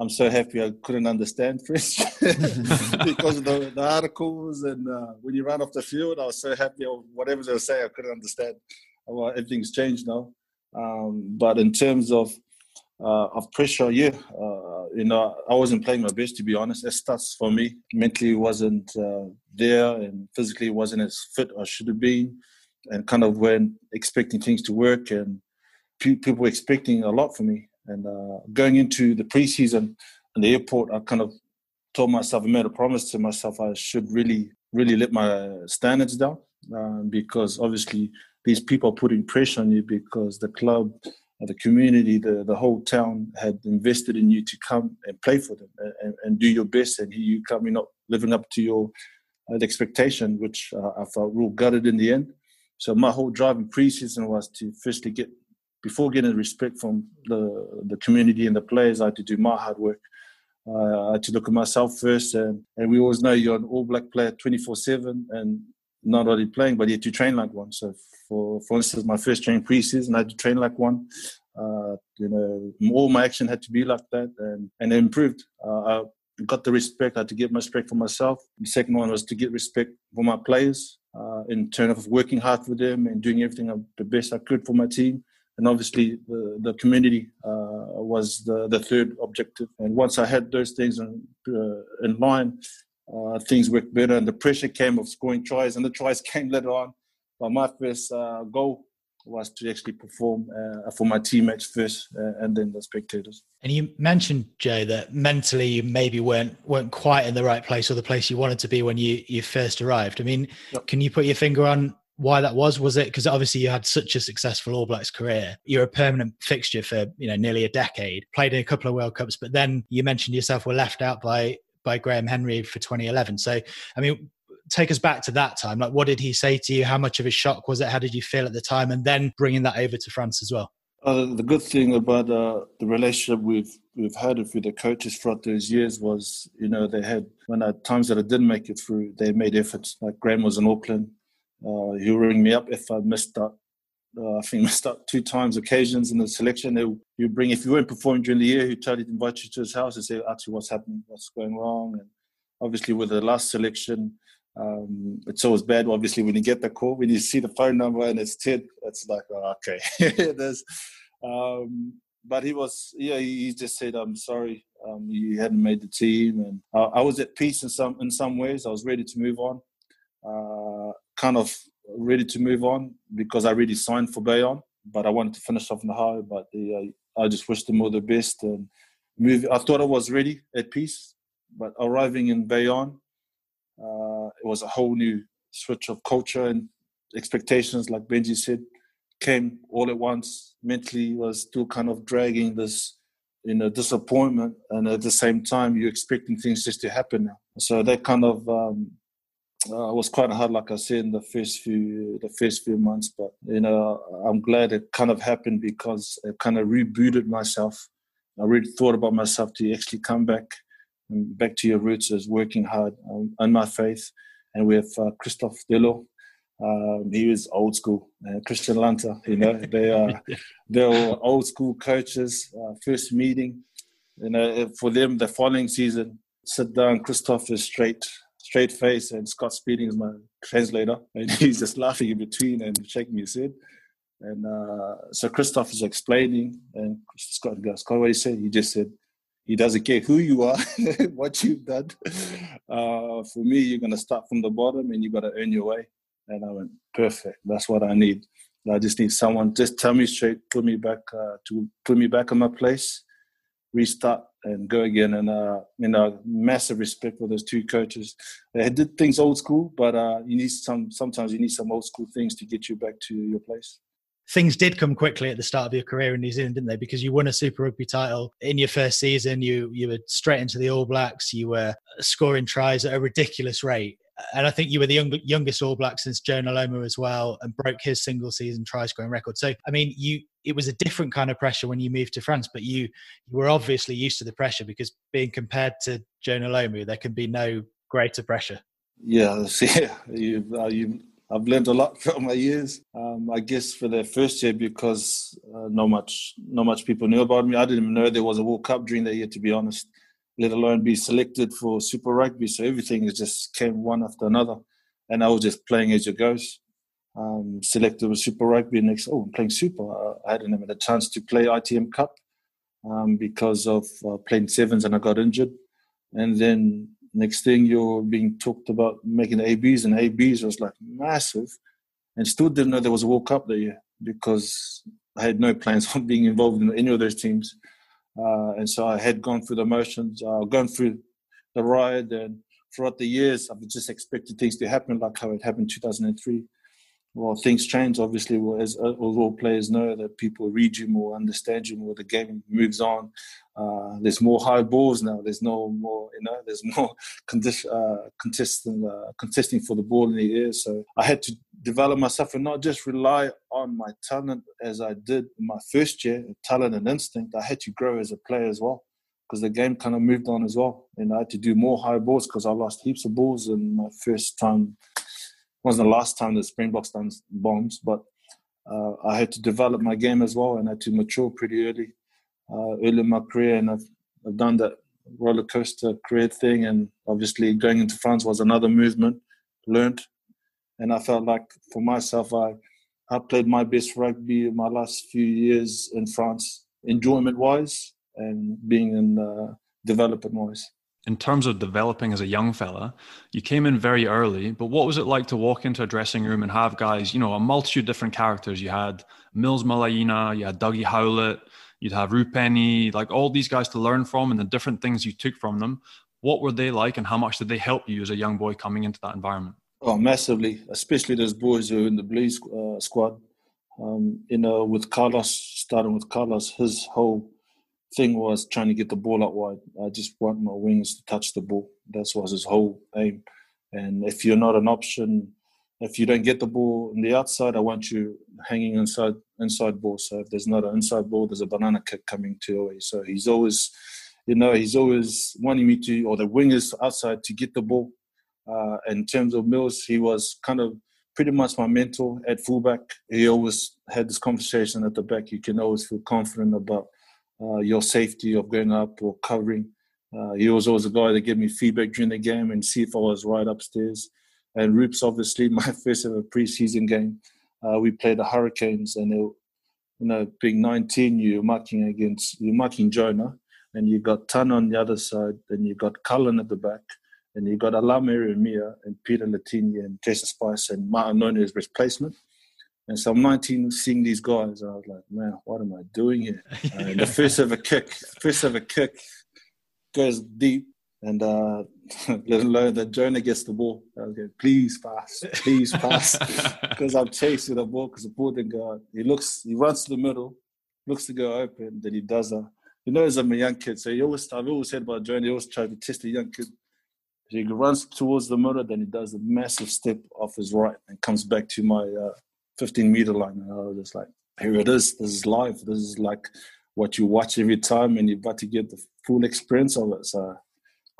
I'm so happy I couldn't understand French because of the, the articles and uh, when you run off the field, I was so happy. Or whatever they were saying, I couldn't understand. Well, everything's changed now. Um, but in terms of uh, of pressure, yeah, uh, you know, I wasn't playing my best to be honest. It starts for me. Mentally, wasn't uh, there, and physically, wasn't as fit as I should have been and kind of went expecting things to work and people were expecting a lot from me. And uh, going into the preseason and the airport, I kind of told myself, I made a promise to myself I should really, really let my standards down um, because obviously these people are putting pressure on you because the club, the community, the, the whole town had invested in you to come and play for them and, and do your best. And here you come, you're not living up to your uh, expectation, which uh, I felt real gutted in the end. So my whole drive in preseason was to firstly get, before getting respect from the the community and the players, I had to do my hard work. Uh, I had to look at myself first, and, and we always know you're an All Black player 24/7, and not only playing, but you had to train like one. So, for for instance, my first training preseason, I had to train like one. Uh, you know, all my action had to be like that, and and it improved. Uh, I got the respect. I had to get my respect for myself. The second one was to get respect for my players uh, in terms of working hard for them and doing everything the best I could for my team. And obviously, the, the community uh, was the, the third objective. And once I had those things in, uh, in line, uh, things worked better. And the pressure came of scoring tries, and the tries came later on. But my first uh, goal was to actually perform uh, for my teammates first uh, and then the spectators. And you mentioned Joe that mentally you maybe weren't weren't quite in the right place or the place you wanted to be when you you first arrived. I mean, yep. can you put your finger on why that was? Was it because obviously you had such a successful All Blacks career? You're a permanent fixture for you know nearly a decade. Played in a couple of World Cups, but then you mentioned yourself were left out by by Graham Henry for 2011. So, I mean, take us back to that time. Like, what did he say to you? How much of a shock was it? How did you feel at the time? And then bringing that over to France as well. Uh, the good thing about uh, the relationship we've we've had with the coaches throughout those years was, you know, they had when at times that I didn't make it through, they made efforts. Like Graham was in Auckland, uh, he would ring me up if I missed out. Uh, I think missed out two times occasions in the selection. You bring if you weren't performing during the year, he'd you to invite you to his house and say, "Actually, what's happening? What's going wrong?" And obviously, with the last selection, um, it's always bad, obviously, when you get the call, when you see the phone number and it's Ted, it's like, oh, okay. Um, but he was, yeah, he just said, I'm sorry, um, you hadn't made the team. And uh, I was at peace in some, in some ways. I was ready to move on, uh, kind of ready to move on because I really signed for Bayonne, but I wanted to finish off in the high. But the, uh, I just wished them all the best and move. I thought I was ready at peace, but arriving in Bayonne, uh, it was a whole new switch of culture and expectations, like Benji said, came all at once. Mentally, was still kind of dragging this, you know, disappointment, and at the same time, you're expecting things just to happen now. So that kind of um, uh, was quite hard, like I said, in the first few the first few months. But you know, I'm glad it kind of happened because it kind of rebooted myself. I really thought about myself to actually come back back to your roots is working hard um, on my faith. And we have uh, Christophe Deylaud. Um, he is old school. Uh, Christian Lanta, you know, they are they're old school coaches. Uh, first meeting, you know, for them the following season, sit down. Christophe is straight, straight face, and Scott Spedding is my translator, and he's just laughing in between and shaking his head. And uh, so Christoph is explaining, and Scott goes, Scott, what he said? He just said, he doesn't care who you are, what you've done. Uh, for me, you're going to start from the bottom and you got to earn your way. And I went, perfect. That's what I need. I just need someone just tell me straight, put me back uh, to put me back on my place, restart and go again. And uh, you know, massive respect for those two coaches. They did things old school, but uh, you need some. Sometimes you need some old school things to get you back to your place things did come quickly at the start of your career in New Zealand, didn't they? Because you won a Super Rugby title in your first season. You you were straight into the All Blacks. You were scoring tries at a ridiculous rate. And I think you were the young, youngest All Black since Jonah Lomu as well, and broke his single season try scoring record. So, I mean, you it was a different kind of pressure when you moved to France, but you you were obviously used to the pressure because being compared to Jonah Lomu, there can be no greater pressure. Yeah, yeah, you uh, you I've learned a lot from my years. Um, I guess for the first year because uh, not much not much people knew about me. I didn't even know there was a World Cup during that year, to be honest. Let alone be selected for Super Rugby. So everything just came one after another, and I was just playing as it goes. Um, selected with Super Rugby next. Oh, I'm playing Super. I hadn't even had a chance to play ITM Cup um, because of uh, playing sevens, and I got injured. And then Next thing you're being talked about making ABs, and ABs was like massive, and still didn't know there was a World Cup that year because I had no plans on being involved in any of those teams. Uh, and so I had gone through the motions, uh, gone through the ride, and throughout the years, I've just expected things to happen like how it happened in 2003. Well, things change. Obviously, as, as all players know, that people read you more, understand you more. The game moves on. Uh, there's more high balls now. There's no more, you know, there's more condition, uh, contesting, uh, contesting for the ball in the air. So I had to develop myself and not just rely on my talent as I did in my first year, talent and instinct. I had to grow as a player as well because the game kind of moved on as well. And I had to do more high balls because I lost heaps of balls in my first time wasn't the last time the Springboks done bombs, but uh, I had to develop my game as well, and I had to mature pretty early, uh, early in my career, and I've I've done that roller coaster career thing, and obviously going into France was another movement, learned, and I felt like for myself, I I played my best rugby my last few years in France, enjoyment wise, and being in uh, development wise in terms of developing as a young fella, you came in very early, but what was it like to walk into a dressing room and have guys, you know, a multitude of different characters? You had Mils Muliaina, you had Dougie Howlett, you'd have Rupeni, like all these guys to learn from and the different things you took from them. What were they like and how much did they help you as a young boy coming into that environment? Oh, massively, especially those boys who are in the Blues uh, squad. Um, you know, with Carlos, starting with Carlos, his whole thing was trying to get the ball out wide. I just want my wings to touch the ball. That was his whole aim. And if you're not an option, if you don't get the ball on the outside, I want you hanging inside inside ball. So if there's not an inside ball, there's a banana kick coming to away. So he's always, you know, he's always wanting me to, or the wingers outside to get the ball. Uh, in terms of Mills, he was kind of pretty much my mentor at fullback. He always had this conversation at the back. You can always feel confident about uh, your safety of going up or covering. Uh, he was always a guy that gave me feedback during the game and see if I was right upstairs. And Roops, obviously, my first ever preseason game, uh, we played the Hurricanes, and they, you know, being 19, you're marking against you're marking Jonah, and you got Tan on the other side, and you got Cullen at the back, and you got Alama Ieremia and Peter Latini and Jason Spice and Martin None's replacement. And so I'm 19, seeing these guys, I was like, man, what am I doing here? Uh, the first ever kick, first ever kick goes deep, and uh, let alone that Jonah gets the ball. I was going, please pass, please pass, because I'm chasing the ball because the ball didn't go out. He looks, he runs to the middle, looks to go open, then he does a. You know, as I'm a young kid, so he always, I've always said about Jonah, he always tries to test a young kid. He runs towards the middle, then he does a massive step off his right and comes back to my uh, 15 meter line. And I was just like, here it is. This is live. This is like what you watch every time, and you've got to get the full experience of it. So,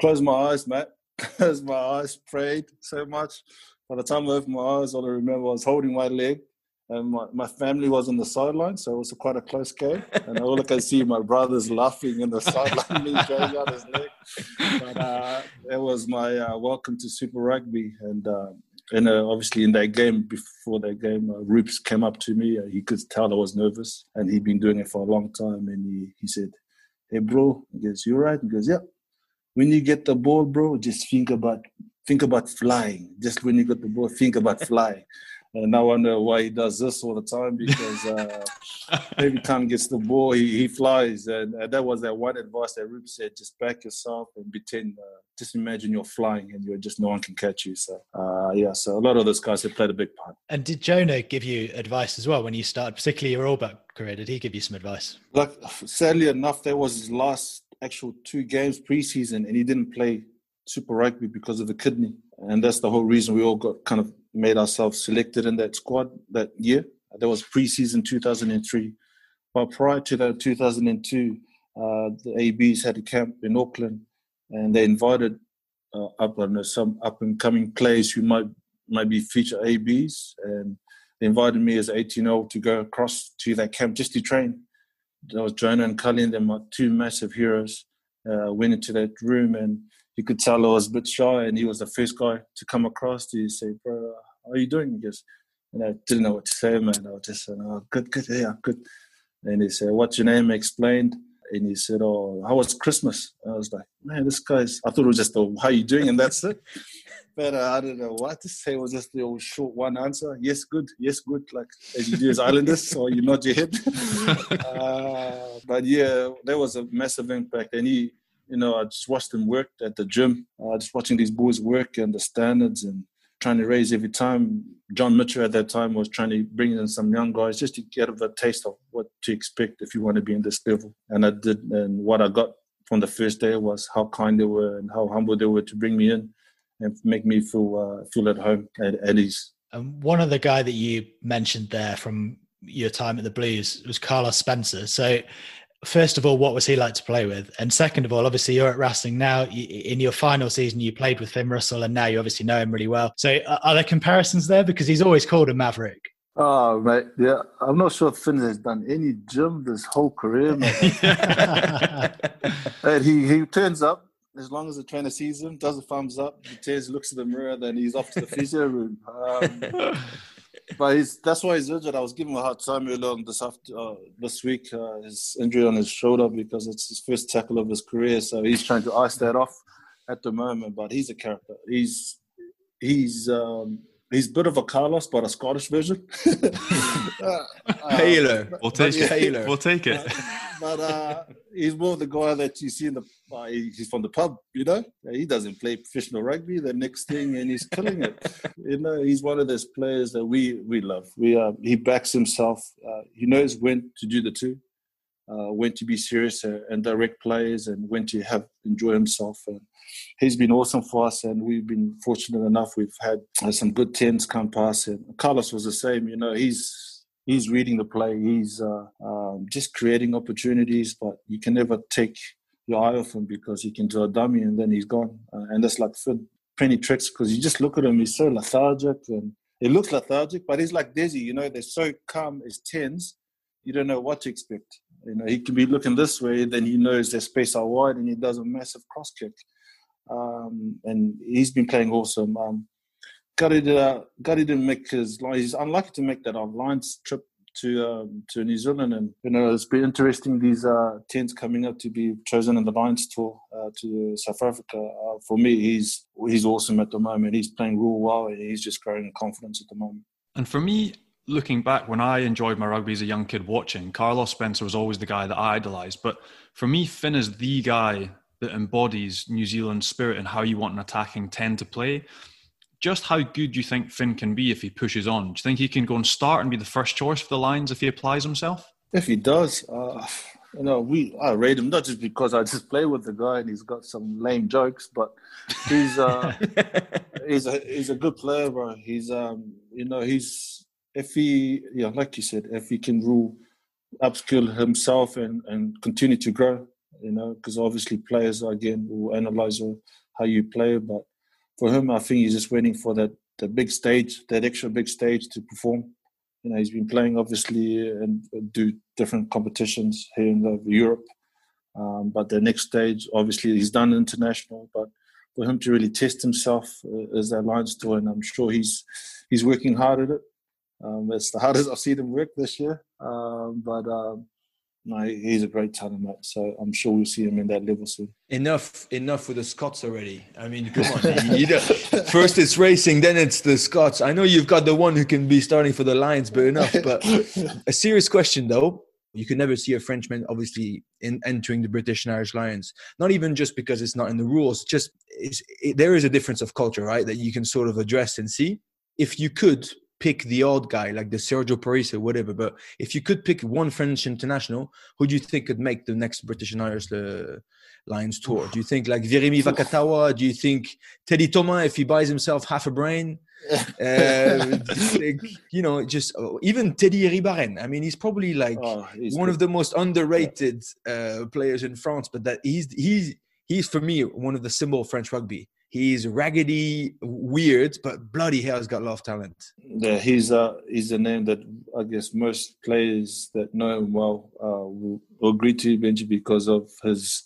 close my eyes, Matt. close my eyes, prayed so much. By the time I opened my eyes, all I remember was holding my leg, and my, my family was on the sideline, so it was quite a close game. And all I can see, my brothers laughing in the sideline, me going out his leg. But uh, it was my uh, welcome to Super Rugby, and uh, and uh, obviously in that game, before that game, uh, came up to me. Uh, he could tell I was nervous, and he'd been doing it for a long time. And he, he said, "Hey, bro," he goes, you're right?" He goes, "Yeah." When you get the ball, bro, just think about think about flying. Just when you get the ball, think about flying. And I wonder why he does this all the time because uh, every time he gets the ball, he, he flies. And, and that was that one advice that Rube said: just back yourself and pretend. Uh, just imagine you're flying and you're just no one can catch you. So uh, yeah, so a lot of those guys have played a big part. And did Jonah give you advice as well when you started, particularly your All Black career? Did he give you some advice? Like sadly enough, that was his last actual two games preseason, and he didn't play Super Rugby because of the kidney, and that's the whole reason we all got kind of made ourselves selected in that squad that year. That was preseason 2003. But prior to that, 2002, uh, the ABs had a camp in Auckland, and they invited uh, up on some up and coming players who might might be future ABs, and they invited me as 18 old to go across to that camp just to train. There was Jonah and Cullen, they're my two massive heroes. Uh, went into that room and you could tell I was a bit shy, and he was the first guy to come across to say, "Bro, how are you doing?" He goes, and I didn't know what to say, man. I was just saying, "Oh, good, good, yeah, good." And he said, "What's your name?" I explained, and he said, "Oh, how was Christmas?" I was like, "Man, this guy's." I thought it was just, "Oh, how are you doing?" and that's it. But uh, I don't know what to say. It was just the old short one answer. Yes, good. Yes, good. Like as you do as Islanders, or you nod your head. uh, but yeah, that was a massive impact, and he you know, I just watched him work at the gym. Uh, just watching these boys work and the standards and trying to raise every time. John Mitchell at that time was trying to bring in some young guys just to get a taste of what to expect if you want to be in this level. And I did, and what I got from the first day was how kind they were and how humble they were to bring me in and make me feel uh, feel at home at, at ease. And one other guy that you mentioned there from your time at the Blues was Carlos Spencer. So first of all, what was he like to play with? And second of all, obviously you're at Racing now. In your final season, you played with Finn Russell, and now you obviously know him really well. So are there comparisons there? Because he's always called a maverick. Oh, mate, yeah. I'm not sure Finn has done any gym this whole career, mate. he, he turns up as long as the trainer sees him, does a thumbs up, he tears, looks at the mirror, then he's off to the physio room. Um, but he's, that's why he's injured. I was giving him a hard time earlier on this after, uh, this week. Uh, his injury on his shoulder because it's his first tackle of his career, so he's trying to ice that off at the moment. But he's a character. He's he's um, he's a bit of a Carlos, but a Scottish version. uh, Halo. We'll take it. We'll take it. but uh, he's more the guy that you see in the. Uh, he's from the pub, you know. He doesn't play professional rugby. The next thing, and he's killing it. you know, he's one of those players that we we love. We uh, he backs himself. Uh, he knows when to do the two, uh, when to be serious and direct plays, and when to have enjoy himself. And he's been awesome for us, and we've been fortunate enough. We've had uh, some good tens come past, and Carlos was the same. You know, he's he's reading the play. He's uh, um, just creating opportunities, but you can never take your eye off him because he can do a dummy and then he's gone. Uh, and that's like penny tricks because you just look at him, he's so lethargic and it looks lethargic, but he's like Desi, you know, they're so calm as tens, you don't know what to expect. You know, he can be looking this way, then he knows their space are wide and he does a massive cross kick. Um, and he's been playing awesome. Um, Gutty didn't make his line. He's unlucky to make that Lions trip to um, to New Zealand, and you know it's been interesting. These uh, tens coming up to be chosen in the Lions tour uh, to South Africa. Uh, for me, he's he's awesome at the moment. He's playing real well, and he's just growing in confidence at the moment. And for me, looking back, when I enjoyed my rugby as a young kid watching, Carlos Spencer was always the guy that I idolized. But for me, Finn is the guy that embodies New Zealand spirit and how you want an attacking ten to play just how good do you think Finn can be if he pushes on? Do you think he can go and start and be the first choice for the Lions if he applies himself? If he does, uh, you know, we I rate him not just because I just play with the guy and he's got some lame jokes, but he's uh, he's a he's a good player, bro. He's um, you know, he's if he yeah, like you said, if he can rule upskill himself and and continue to grow, you know, because obviously players again will analyze how you play, but for him, I think he's just waiting for that the big stage, that extra big stage to perform. You know, he's been playing obviously and do different competitions here in Europe. Um, but the next stage, obviously, he's done international. But for him to really test himself uh, as that Lions tour, and I'm sure he's he's working hard at it. Um, it's the hardest I've seen him work this year. Um, but um, no, he's a great talent, mate. So I'm sure we'll see him in that level soon. Enough, enough with the Scots already. I mean, come on. you know, first it's racing, then it's the Scots. I know you've got the one who can be starting for the Lions, but enough. But a serious question though. You can never see a Frenchman, obviously, in entering the British and Irish Lions. Not even just because it's not in the rules. Just it, there is a difference of culture, right? That you can sort of address and see. If you could pick the odd guy like the Sergio Parisse or whatever. But if you could pick one French international, who do you think could make the next British and Irish uh, Lions tour? Do you think like Virimi Vakatawa? Do you think Teddy Thomas if he buys himself half a brain? uh, you know, just oh, even Teddy Iribaren. I mean, he's probably like oh, he's one good. of the most underrated uh, players in France. But that he's he's he's for me one of the symbol of French rugby. He's raggedy, weird, but bloody hell, he's got a lot of talent. Yeah, he's a uh, he's a name that I guess most players that know him well uh, will, will agree to Benji because of his.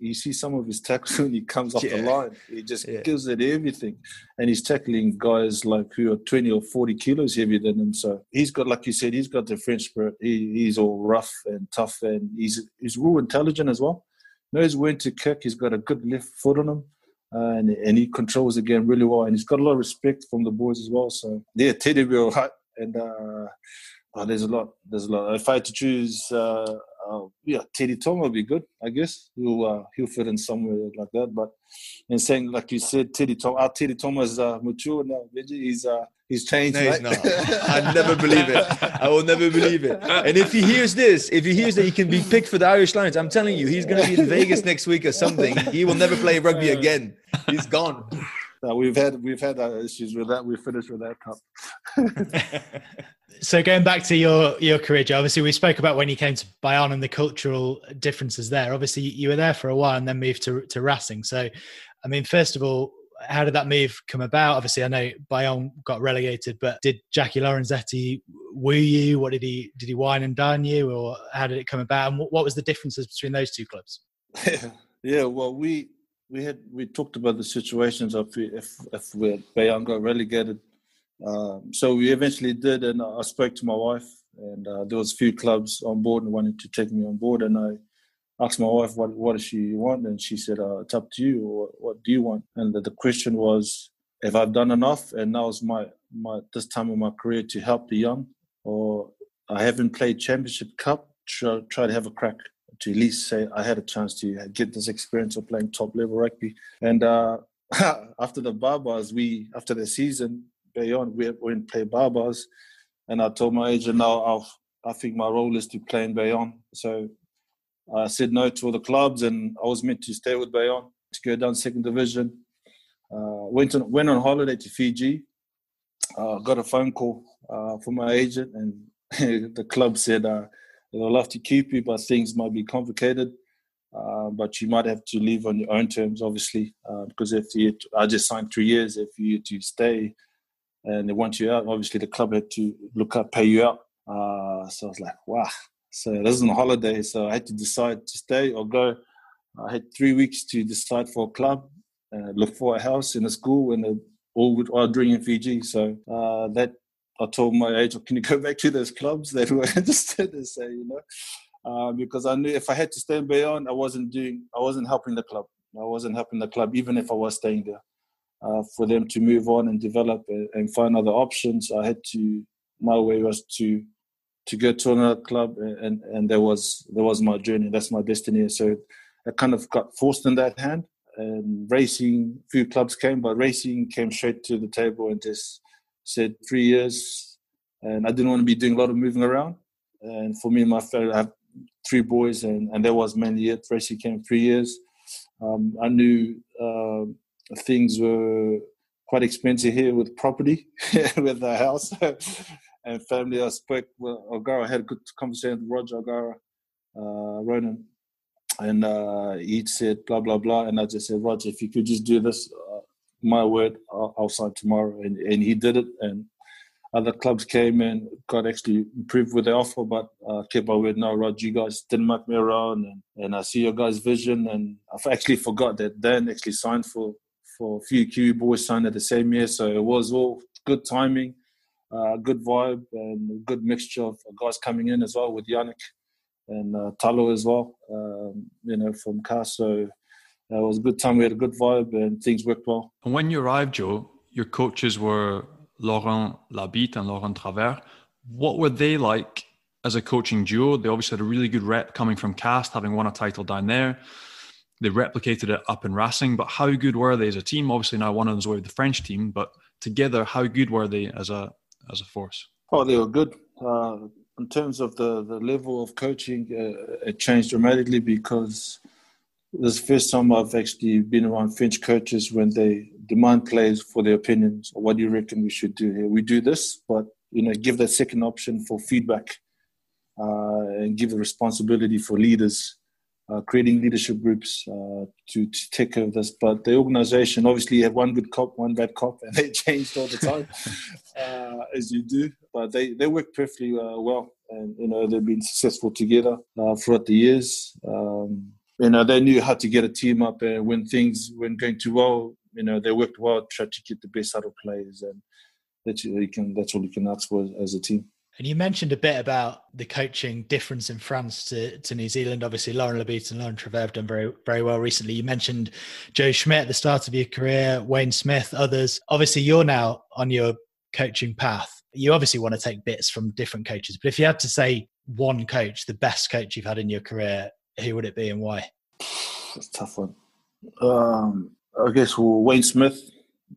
You see some of his tackles when he comes off yeah. the line. He just yeah. gives it everything, and he's tackling guys like who are twenty or forty kilos heavier than him. So he's got, like you said, he's got the French spirit. He, he's all rough and tough, and he's he's real intelligent as well. Knows when to kick. He's got a good left foot on him uh, and, and he controls the game really well, and he's got a lot of respect from the boys as well. So yeah, Teddy will hot, and uh, oh, there's a lot. There's a lot. If I had to choose uh, uh, yeah, Teddy Tom will be good, I guess. He'll uh, he'll fit in somewhere like that. But in saying like you said, Teddy Tom, our Teddy Tom is uh, mature now. He's uh, he's changed. No, he's not. I never believe it. I will never believe it. And if he hears this, if he hears that he can be picked for the Irish Lions, I'm telling you, he's going to be in Vegas next week or something. He will never play rugby again. He's gone. Uh, we've had we've had our issues with that. We finished with that cup. so going back to your your career, Joe, obviously we spoke about when you came to Bayonne and the cultural differences there. Obviously you were there for a while and then moved to to Racing. So, I mean, first of all, how did that move come about? Obviously, I know Bayonne got relegated, but did Jacky Lorenzetti woo you? What did he did he wine and dine you, or how did it come about? And what, what was the differences between those two clubs? yeah, well, we we had we talked about the situations of if if we Bayonne got relegated. Um, so we eventually did, and I spoke to my wife, and uh, there was a few clubs on board and wanted to take me on board, and I asked my wife what what does she want, and she said uh, it's up to you. Or what do you want? And the, the question was if I've done enough, and now is my my this time of my career to help the young, or I haven't played Championship Cup, try, try to have a crack to at least say I had a chance to get this experience of playing top level rugby. And uh, after the Barbars, we after the season, Bayonne, we went play Barbas, and I told my agent now I'll, I think my role is to play in Bayonne. So I said no to all the clubs, and I was meant to stay with Bayonne to go down second division. Uh, went on went on holiday to Fiji. Uh, got a phone call uh, from my agent, and the club said uh, they'd love to keep you, but things might be complicated. Uh, but you might have to leave on your own terms, obviously, uh, because if you, I just signed three years, if you to stay and they want you out, obviously the club had to look up, pay you out. Uh, so I was like, wow. So this is a holiday, so I had to decide to stay or go. I had three weeks to decide for a club, uh, look for a house in a school, and all all during in Fiji. So uh, that I told my agent, can you go back to those clubs? They were interested to say, you know, uh, because I knew if I had to stay in Bayonne, I wasn't doing, I wasn't helping the club. I wasn't helping the club, even if I was staying there. Uh, for them to move on and develop and, find other options, I had to. My way was to to go to another club, and and there was there was my journey. That's my destiny. So I kind of got forced in that hand. And racing, few clubs came, but racing came straight to the table and just said three years, and I didn't want to be doing a lot of moving around. And for me and my family, I have three boys, and, and there was many years. Tracy came three years. Um, I knew uh, things were quite expensive here with property, with the house and family. I spoke with O'Gara. I had a good conversation with Roger O'Gara, uh, Ronan, and uh, he said blah blah blah, and I just said, Roger, if you could just do this, uh, my word, I'll, I'll sign tomorrow, and and he did it, and other clubs came and got actually improved with the offer, but uh, kept my word. No, Rod, you guys didn't muck me around, and, and I see your guys' vision. And I actually forgot that Dan actually signed for for a few Kiwi boys signed at the same year, so it was all good timing, uh, good vibe, and good mixture of guys coming in as well with Yannick and uh, Talo as well. Um, you know, from CAS, so it was a good time. We had a good vibe, and things worked well. And when you arrived, Joe, your coaches were Laurent Labit and Laurent Travers. What were they like as a coaching duo? They obviously had a really good rep coming from Castres, having won a title down there. They replicated it up in Racing, but how good were they as a team? Obviously, now one of them's away with the French team, but together, how good were they as a as a force? Oh, they were good. Uh, in terms of the, the level of coaching, uh, it changed dramatically because this is the first time I've actually been around French coaches when they demand players for their opinions. What do you reckon we should do here? We do this, but you know, give that second option for feedback uh, and give the responsibility for leaders, uh, creating leadership groups uh, to, to take care of this. But the organization obviously have one good cop, one bad cop, and they changed all the time, uh, as you do. But they, they work perfectly uh, well, and you know they've been successful together uh, throughout the years. Um, you know they knew how to get a team up, and when things weren't going too well, you know they worked well, tried to get the best out of players, and that's you can that's all you can ask for as a team. And you mentioned a bit about the coaching difference in France to, to New Zealand. Obviously, Laurent Labit and Laurent Travers have done very, very well recently. You mentioned Joe Schmidt at the start of your career, Wayne Smith, others. Obviously, you're now on your coaching path. you obviously want to take bits from different coaches, but if you had to say one coach, the best coach you've had in your career, who would it be and why? A tough one. Um, I guess well, Wayne Smith.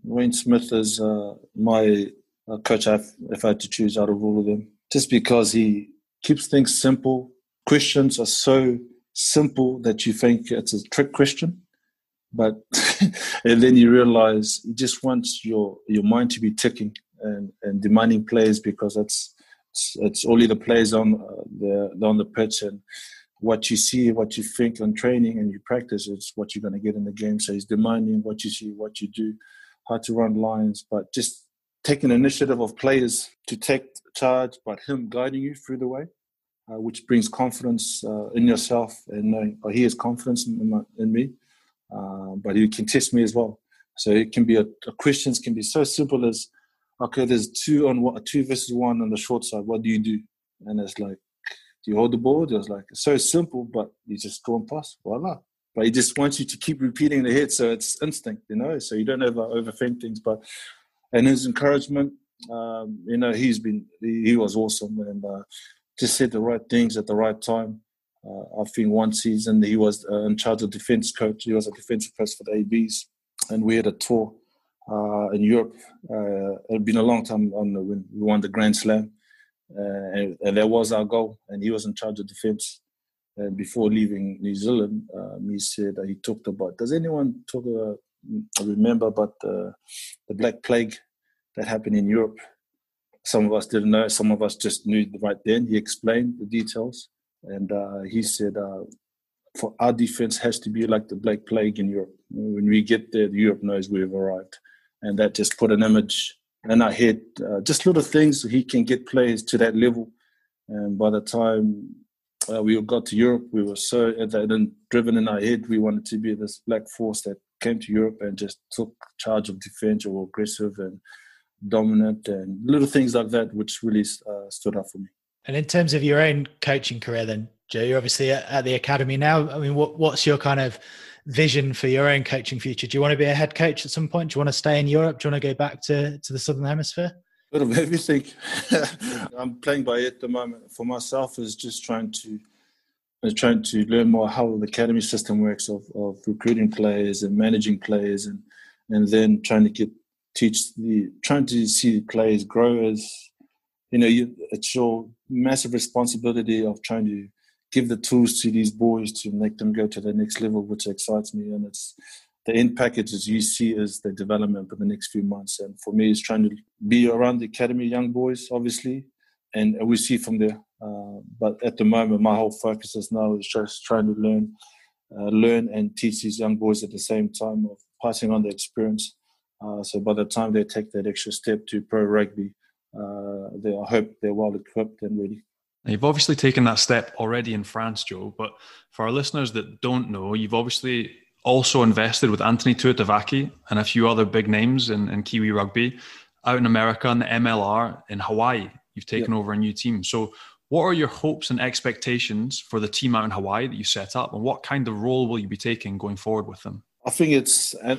Wayne Smith is uh, my uh, coach I've, if I had to choose out of all of them, just because he keeps things simple. Questions are so simple that you think it's a trick question, but and then you realize he just wants your your mind to be ticking and, and demanding plays because that's it's, it's only the plays on uh, the on the pitch and what you see, what you think on training and you practice is what you're going to get in the game. So he's demanding what you see, what you do, how to run lines, but just taking initiative of players to take charge, but him guiding you through the way, uh, which brings confidence uh, in yourself and knowing oh, he has confidence in, my, in me, uh, but he can test me as well. So it can be a, a questions can be so simple as, okay, there's two on one, two versus one on the short side. What do you do? And it's like, do you hold the ball? It was like it's so simple, but you just go and pass, voila. But he just wants you to keep repeating the hit, so it's instinct, you know. So you don't ever overthink things. But and his encouragement, um, you know, he's been he, was awesome and uh, just said the right things at the right time. Uh, I think one season he was uh, in charge of defense coach. He was a defensive coach for the ABs, and we had a tour uh, in Europe. Uh, it had been a long time on the, when we won the Grand Slam, uh, and, and, that was our goal. And he was in charge of defense. And before leaving New Zealand, um, he said that he talked about. Does anyone talk about? Remember about the, the Black Plague that happened in Europe? Some of us didn't know. Some of us just knew right then. He explained the details, and uh, he said, uh, "For our defense has to be like the Black Plague in Europe. When we get there, Europe knows we've arrived." And that just put an image in our head, uh, just little things so he can get players to that level. And by the time uh, we got to Europe, we were so and driven in our head. We wanted to be this black force that came to Europe and just took charge of defense or aggressive and dominant and little things like that, which really uh, stood out for me. And in terms of your own coaching career, then Joe, you're obviously at, at the academy now. I mean, what, what's your kind of vision for your own coaching future? Do you want to be a head coach at some point? Do you want to stay in Europe? Do you want to go back to, to the Southern Hemisphere? A bit of everything. I'm playing by at the moment. For myself, is just trying to trying to learn more how the academy system works of, of recruiting players and managing players, and and then trying to get teach the trying to see players grow as you know. You, it's your massive responsibility of trying to give the tools to these boys to make them go to the next level, which excites me. And it's the end package as you see is the development for the next few months. And for me, it's trying to be around the academy young boys, obviously, and we see from there. Uh, but at the moment, my whole focus is now is just trying to learn, uh, learn and teach these young boys at the same time of passing on the experience. Uh, so by the time they take that extra step to pro rugby, uh, they, I hope they're well equipped and ready. Now, you've obviously taken that step already in France, Joe, but for our listeners that don't know, you've obviously also invested with Anthony Tuitavake and a few other big names in, in Kiwi rugby out in America and the MLR in Hawaii. You've taken yep. over a new team. So, what are your hopes and expectations for the team out in Hawaii that you set up, and what kind of role will you be taking going forward with them? I think it's a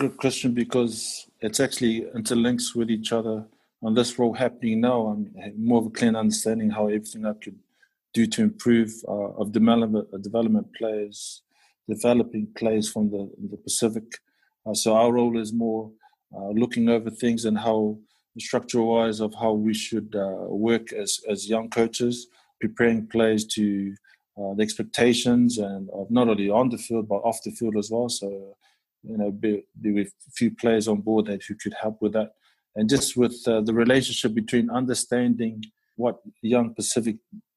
good question because it's actually interlinks with each other on this role happening now, I'm more of a clear understanding how everything I could do to improve uh, of development, uh, development players, developing players from the, the Pacific. Uh, so our role is more uh, looking over things and how structural wise of how we should uh, work as, as young coaches, preparing players to uh, the expectations and of not only on the field but off the field as well. So you know, be, be with a few players on board that who could help with that and just with uh, the relationship between understanding what young Pacific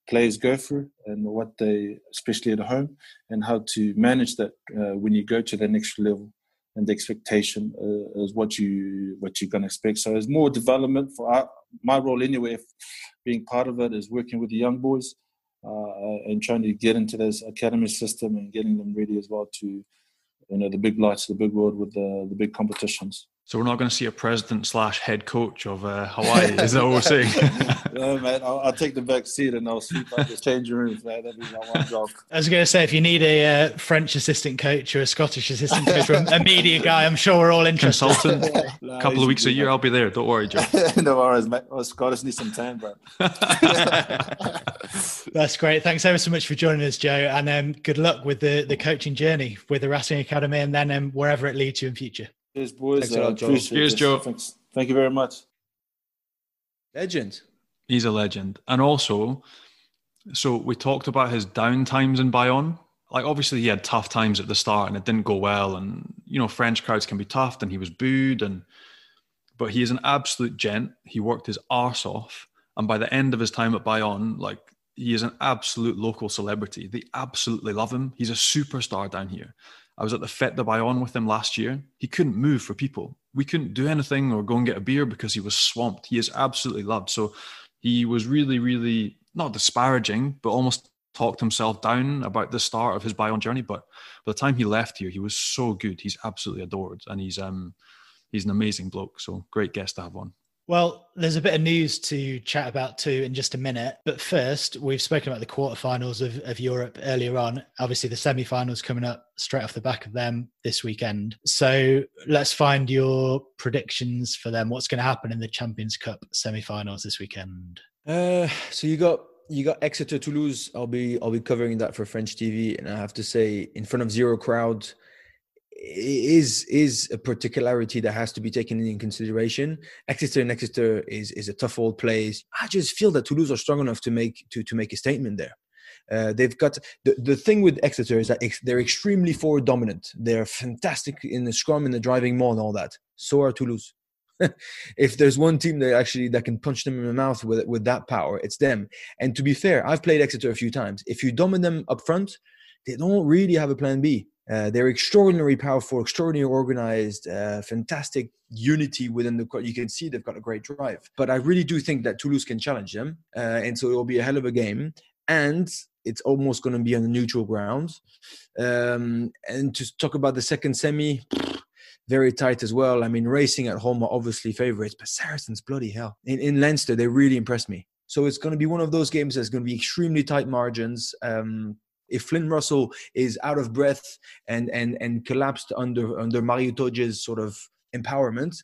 players go through and what they, especially at home, and how to manage that uh, when you go to the next level. And the expectation uh, is what you what you're gonna expect. So it's more development for our, my role anyway. Being part of it is working with the young boys uh, and trying to get into this academy system and getting them ready as well to you know the big lights, the big world with the the big competitions. So we're not going to see a president slash head coach of uh, Hawaii. Is that what we're saying? no, man. I'll, I'll, take the back seat and I'll sweep up the changing rooms. Man. That'd be my one job. I was going to say, if you need a uh, French assistant coach or a Scottish assistant coach or a media guy, I'm sure we're all interested. Consultant. a couple of weeks a year, I'll be there. Don't worry, Joe. no worries, mate. Well, Scottish need some time, bro. That's great. Thanks ever so much for joining us, Joe. And um, good luck with the, the coaching journey with the Racing Academy and then um, wherever it leads you in future. Cheers, boys. Uh, Joe. Cheers, Joe. Thanks. Thank you very much. Legend. He's a legend. And also, so we talked about his down times in Bayonne. Like, obviously, he had tough times at the start and it didn't go well. And, you know, French crowds can be tough and he was booed. And, but he is an absolute gent. He worked his arse off. And by the end of his time at Bayonne, like, he is an absolute local celebrity. They absolutely love him. He's a superstar down here. I was at the Fête de Bayonne with him last year. He couldn't move for people. We couldn't do anything or go and get a beer because he was swamped. He is absolutely loved. So he was really, really not disparaging, but almost talked himself down about the start of his Bayonne journey. But by the time he left here, he was so good. He's absolutely adored, and he's um he's an amazing bloke. So great guest to have on. Well, there's a bit of news to chat about too in just a minute. But first, we've spoken about the quarterfinals of, of Europe earlier on. Obviously, the semi-finals coming up straight off the back of them this weekend. So let's find your predictions for them. What's going to happen in the Champions Cup semi-finals this weekend? Uh, so you got you got Exeter Toulouse. I'll be I'll be covering that for French TV, and I have to say, in front of zero crowd, is is a particularity that has to be taken in consideration. Exeter and Exeter is is a tough old place. I just feel that Toulouse are strong enough to make to to make a statement there. Uh, they've got the, the thing with Exeter is that ex, they're extremely forward dominant. They're fantastic in the scrum, in the driving maul, and all that. So are Toulouse. if there's one team that actually that can punch them in the mouth with with that power, it's them. And to be fair, I've played Exeter a few times. If you dominate them up front, they don't really have a plan B. Uh, they're extraordinarily powerful, extraordinarily organized, uh, fantastic unity within the. You can see they've got a great drive. But I really do think that Toulouse can challenge them, uh, and so it will be a hell of a game. And it's almost going to be on the neutral ground. Um, and to talk about the second semi, very tight as well. I mean, racing at home are obviously favorites, but Saracens, bloody hell. In, in Leinster, they really impressed me. So it's going to be one of those games that's going to be extremely tight margins. Um, if Finn Russell is out of breath and and and collapsed under under Maro Itoje's sort of empowerment,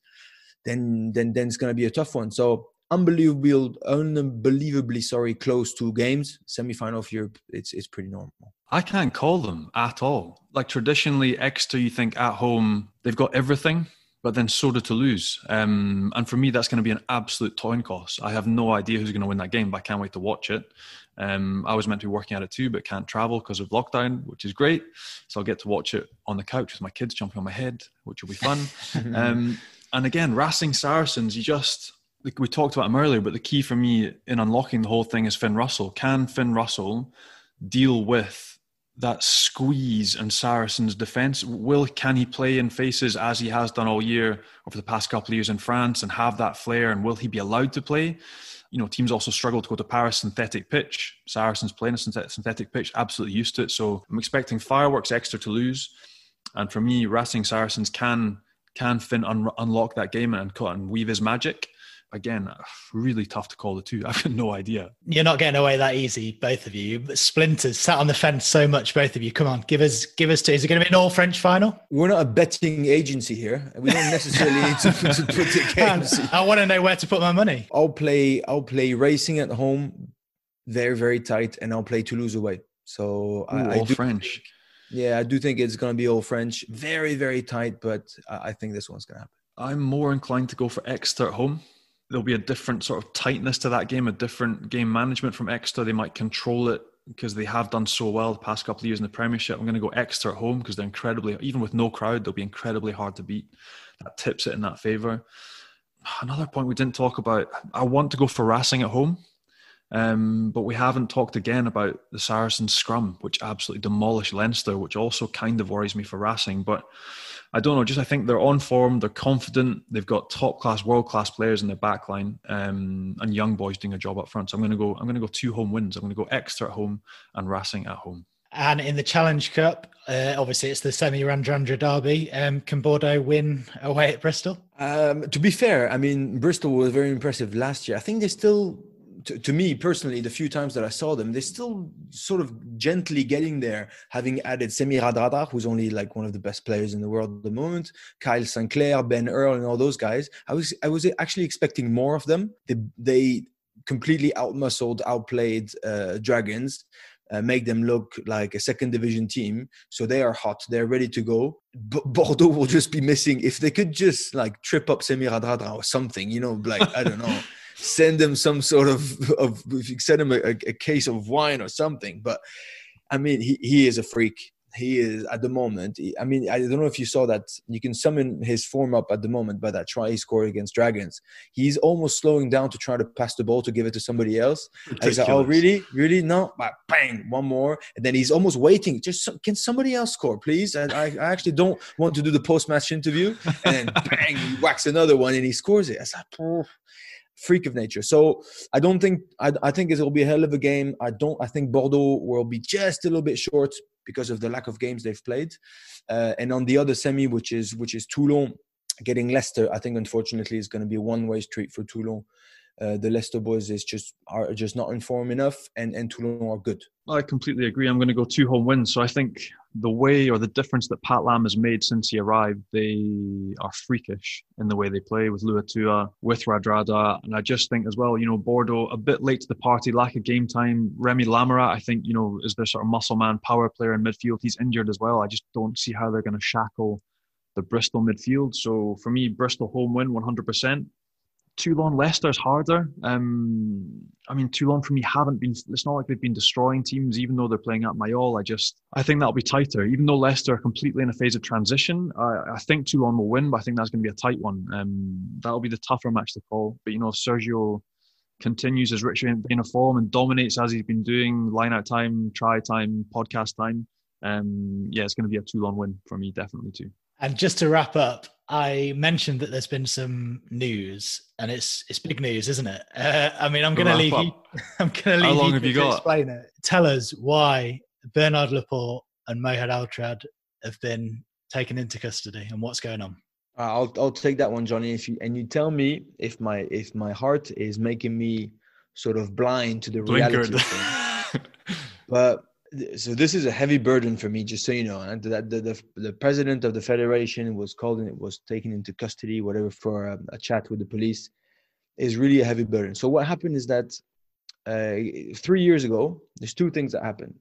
then then then it's going to be a tough one. So unbelievable, unbelievably sorry, close to games, semi-final of Europe. It's it's pretty normal. I can't call them at all. Like traditionally, Exeter, you think at home they've got everything but then so do Toulouse. Um, and for me, that's going to be an absolute coin cost. I have no idea who's going to win that game, but I can't wait to watch it. Um, I was meant to be working at it too, but can't travel because of lockdown, which is great. So I'll get to watch it on the couch with my kids jumping on my head, which will be fun. um, and again, Racing Saracens, you just, like we talked about him earlier, but the key for me in unlocking the whole thing is Finn Russell. Can Finn Russell deal with that squeeze and Saracens' defence. Will can he play in faces as he has done all year over the past couple of years in France and have that flair? And will he be allowed to play? You know, teams also struggle to go to Paris synthetic pitch. Saracens playing a synthetic pitch, absolutely used to it. So I'm expecting fireworks Exeter Toulouse. And for me, Racing Saracens can can Finn un- unlock that game and, and weave his magic again, really tough to call the two. I've got no idea. You're not getting away that easy, both of you. Splinters sat on the fence so much, both of you. Come on, give us, give us two. Is it going to be an all French final? We're not a betting agency here. We don't necessarily need to, to put the games. I want to know where to put my money. I'll play. I'll play Racing at home, very very tight, and I'll play Toulouse away. So Ooh, I, all I do, French. Yeah, I do think it's going to be all French. Very very tight, but I think this one's going to happen. I'm more inclined to go for Exeter at home there'll be a different sort of tightness to that game, a different game management from Exeter. They might control it because they have done so well the past couple of years in the Premiership. I'm going to go Exeter at home because they're incredibly, even with no crowd, they'll be incredibly hard to beat. That tips it in that favour. Another point we didn't talk about, I want to go for Racing at home. Um, but we haven't talked again about the Saracens scrum, which absolutely demolished Leinster, which also kind of worries me for Racing. But I don't know. Just I think they're on form. They're confident. They've got top class, world class players in their backline, um, and young boys doing a job up front. So I'm going to go. I'm going to go two home wins. I'm going to go Exeter at home and Racing at home. And in the Challenge Cup, uh, obviously it's the semi Radradra derby. Um, can Bordeaux win away at Bristol? Um, to be fair, I mean Bristol was very impressive last year. I think they still to, to, me personally, the few times that I saw them, they're still sort of gently getting there, having added Semi Radradra, who's only like one of the best players in the world at the moment, Kyle Sinckler, Ben Earl, and all those guys. I was I was actually expecting more of them. They they completely outmuscled, outplayed uh, Dragons. Uh, make them look like a second division team. So they are hot. They're ready to go. B- Bordeaux will just be missing if they could just like trip up Semi Radradra or something, you know, like I don't know. send him some sort of of send him a, a, case of wine or something. But I mean, he he is a freak. He is at the moment. I mean, I don't know if you saw that. You can summon his form up at the moment by that try he scored against Dragons. He's almost slowing down to try to pass the ball to give it to somebody else. He's like, oh, really, really? No, but bang, one more, and then he's almost waiting. Just can somebody else score, please? And I, I actually don't want to do the post match interview. And then bang, he whacks another one and he scores it. I like, freak of nature. So I don't think I, I think it will be a hell of a game. I don't. I think Bordeaux will be just a little bit short because of the lack of games they've played. Uh, and on the other semi, which is which is Toulon, getting Leicester, I think unfortunately is going to be a one-way street for Toulon. Uh, the Leicester boys is just are just not in form enough, and and Toulon are good. I completely agree. I'm going to go two home wins. So I think the way or the difference that Pat Lam has made since he arrived, they are freakish in the way they play with Luatua, with Radradra, and I just think as well, you know, Bordeaux a bit late to the party, lack of game time. Remy Lamerat, I think, you know, is their sort of muscle man, power player in midfield. He's injured as well. I just don't see how they're going to shackle the Bristol midfield. So for me, Bristol home win 100%. Toulon Leicester's harder. Um, I mean, Toulon for me haven't been. It's not like they've been destroying teams, even though they're playing at Mayol. I just, I think that'll be tighter. Even though Leicester are completely in a phase of transition, I, I think Toulon will win, but I think that's going to be a tight one. Um, that'll be the tougher match to call. But you know, Sergio continues his rich vein of form and dominates as he's been doing, line out time, try time, podcast time, um, yeah, it's going to be a Toulon win for me, definitely too. And just to wrap up, I mentioned that there's been some news, and it's it's big news, isn't it? Uh, I mean, I'm going to leave up. you. I'm going to leave How long you, have you got? explain it. Tell us why Bernard Laporte and Mohed Altrad have been taken into custody, and what's going on. Uh, I'll I'll take that one, Johnny. If you and you tell me if my if my heart is making me sort of blind to the reality. but so this is a heavy burden for me just so you know and the, the, the, president of the federation was called and it was taken into custody whatever for a, a, chat with the police is really a heavy burden. So what happened is that uh, three years ago there's two things that happened.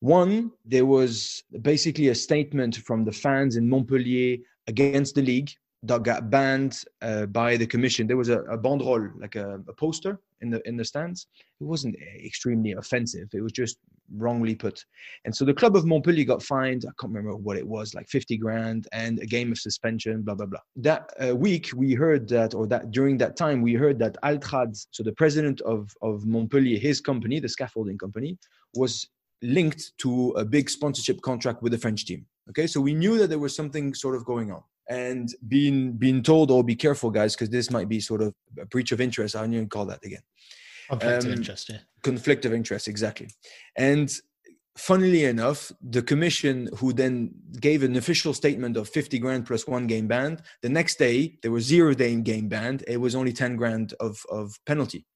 One there was basically a statement from the fans in montpellier against the league that got banned uh, by the commission. There was a, a banderole, like a, a, poster in the in the stands. It wasn't extremely offensive. It was just wrongly put. And so the club of Montpellier got fined. I can't remember what it was, like 50 grand and a game of suspension, blah, blah, blah. That uh, week, we heard that, or that during that time, we heard that Altrad, so the president of, of Montpellier, his company, the scaffolding company, was linked to a big sponsorship contract with the French team. Okay, so we knew that there was something sort of going on. And being being told, oh, be careful, guys, because this might be sort of a breach of interest. I don't even call that again. Conflict um, of interest, yeah. Conflict of interest, exactly. And funnily enough, the commission, who then gave an official statement of 50 grand plus one game band, the next day there was zero day in game band. It was only 10 grand of, of penalty.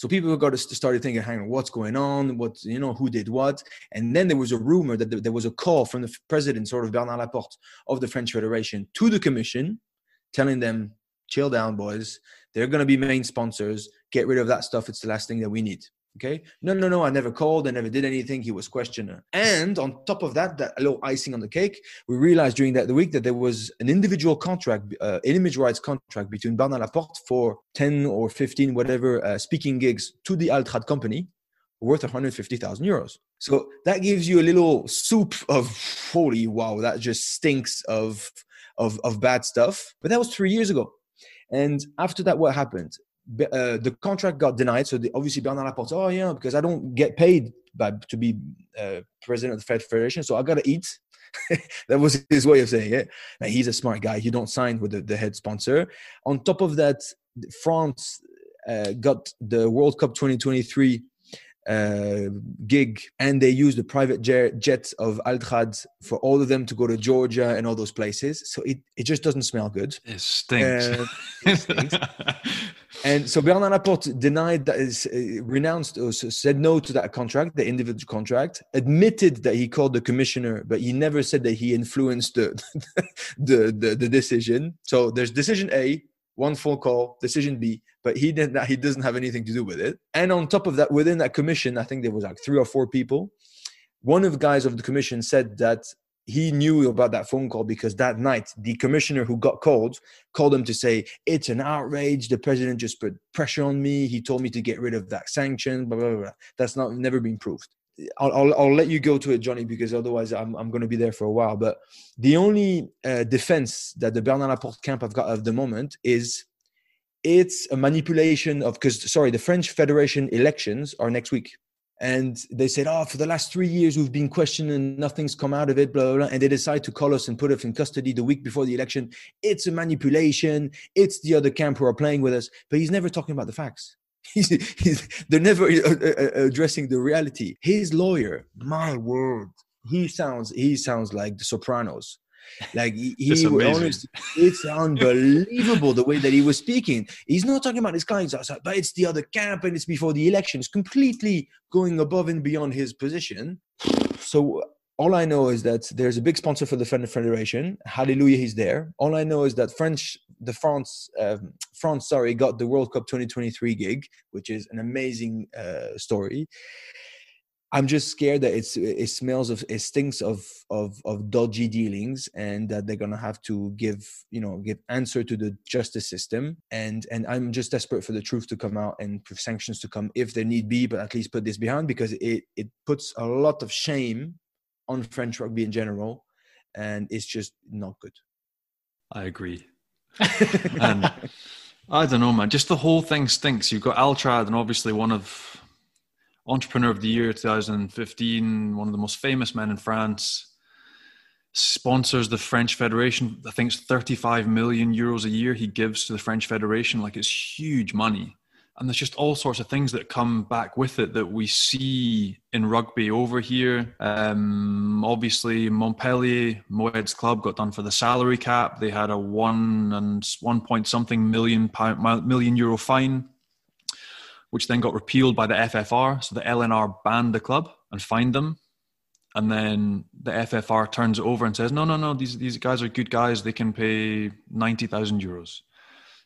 So people got to started thinking, hang on, what's going on? What you know, who did what? And then there was a rumor that there was a call from the president, sort of Bernard Laporte of the French Federation, to the commission, telling them, chill down, boys. They're going to be main sponsors. Get rid of that stuff. It's the last thing that we need. Okay. No, no, no. I never called. I never did anything. He was questioner. And on top of that, that little icing on the cake, we realized during that the week that there was an individual contract, uh, an image rights contract between Bernard Laporte for 10 or 15, whatever, uh, speaking gigs to the Altrad company worth 150,000 euros. So that gives you a little soup of holy wow, that just stinks of, of, of bad stuff. But that was three years ago. And after that, what happened? Uh, the contract got denied. So the, obviously Bernard Laporte, oh yeah, because I don't get paid by, to be uh, president of the Fed Federation, so I gotta eat. that was his way of saying it. Now, he's a smart guy. You don't sign with the, the head sponsor. On top of that, France uh, got the World Cup 2023 uh, gig, and they used the private jet of Al for all of them to go to Georgia and all those places. So it, it just doesn't smell good. It stinks. Uh, it stinks. and so Bernard Laporte denied that, is, uh, renounced, or said no to that contract, the individual contract, admitted that he called the commissioner, but he never said that he influenced the, the, the, the decision. So there's decision A, one phone call, decision B, but he did not, he doesn't have anything to do with it. And on top of that, within that commission, I think there was like three or four people. One of the guys of the commission said that he knew about that phone call because that night the commissioner who got called called him to say it's an outrage the president just put pressure on me he told me to get rid of that sanction blah blah blah that's not never been proved I'll, I'll, I'll, let you go to it, Johnny, because otherwise I'm, I'm going to be there for a while. But the only uh, defense that the Bernard Laporte camp have got at the moment is it's a manipulation of, because, sorry, the French Federation elections are next week. And they said, oh, for the last three years, we've been questioning, nothing's come out of it, blah, blah, blah. And they decide to call us and put us in custody the week before the election. It's a manipulation. It's the other camp who are playing with us. But he's never talking about the facts. He's, he's, they're never uh, uh, uh, addressing the reality. His lawyer, my word, he sounds he sounds like the Sopranos. Like he, he honest, it's unbelievable the way that he was speaking. He's not talking about his clients outside, but it's the other camp and it's before the election. It's completely going above and beyond his position. So all I know is that there's a big sponsor for the Federation. Hallelujah, he's there. All I know is that French, the France, um, France, sorry, got the World Cup 2023 gig, which is an amazing uh, story. I'm just scared that it's it smells of it stinks of of of dodgy dealings, and that they're gonna have to give you know give answer to the justice system. And and I'm just desperate for the truth to come out and for sanctions to come if there need be, but at least put this behind because it it puts a lot of shame on French rugby in general, and it's just not good. I agree. and um, I don't know, man. Just the whole thing stinks. You've got Altrad, and obviously one of Entrepreneur of the Year 2015, one of the most famous men in France. Sponsors the French Federation. I think it's 35 million euros a year he gives to the French Federation. Like it's huge money and there's just all sorts of things that come back with it that we see in rugby over here. Um, obviously, Montpellier, Mohed's club, got done for the salary cap. They had a one and one point something million pound million euro fine, which then got repealed by the FFR. So the LNR banned the club and fined them. And then the FFR turns it over and says, "No, no, no. These these guys are good guys. They can pay ninety thousand euros."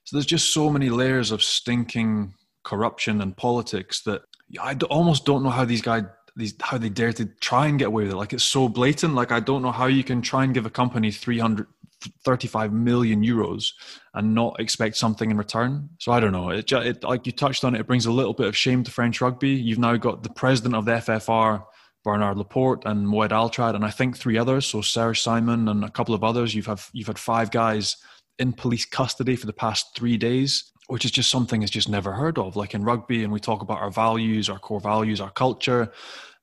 So there's just so many layers of stinking corruption and politics that I almost don't know how these guys these how they dare to try and get away with it. Like it's so blatant. Like I don't know how you can try and give a company 335 million euros and not expect something in return. So I don't know. It, it like you touched on it. It brings a little bit of shame to French rugby. You've now got the president of the FFR. Bernard Laporte and Mohed Altrad, and I think three others. So Serge Simon and a couple of others. You've have you've had five guys in police custody for the past three days which is just something that's just never heard of. Like in rugby, and we talk about our values, our core values, our culture.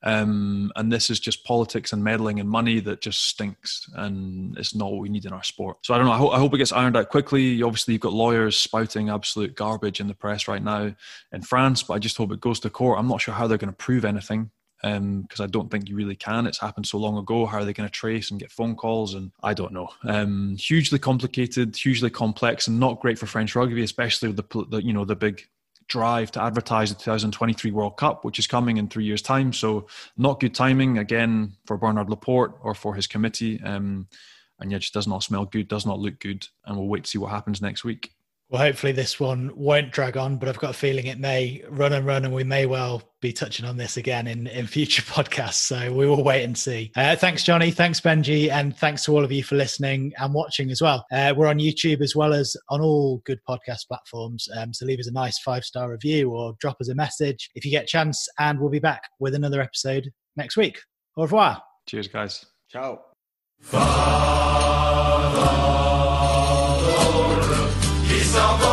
Um, and this is just politics and meddling and money that just stinks, and it's not what we need in our sport. So I don't know. I, ho- I hope it gets ironed out quickly. Obviously, you've got lawyers spouting absolute garbage in the press right now in France, but I just hope it goes to court. I'm not sure how they're going to prove anything because um, I don't think you really can. It's happened so long ago. How are they going to trace and get phone calls? And I don't know. Um, hugely complicated, hugely complex, and not great for French rugby, especially with the, the you know the big drive to advertise the 2023 World Cup, which is coming in three years' time. So not good timing again for Bernard Laporte or for his committee. Um, and yeah, just does not smell good, does not look good, and we'll wait to see what happens next week. Well, hopefully this one won't drag on, but I've got a feeling it may run and run, and we may well be touching on this again in, in future podcasts. So we will wait and see. Uh, thanks, Johnny. Thanks, Benji. And thanks to all of you for listening and watching as well. Uh, we're on YouTube as well as on all good podcast platforms. Um, so leave us a nice five star review or drop us a message if you get a chance. And we'll be back with another episode next week. Au revoir. Cheers, guys. Ciao. Father samba.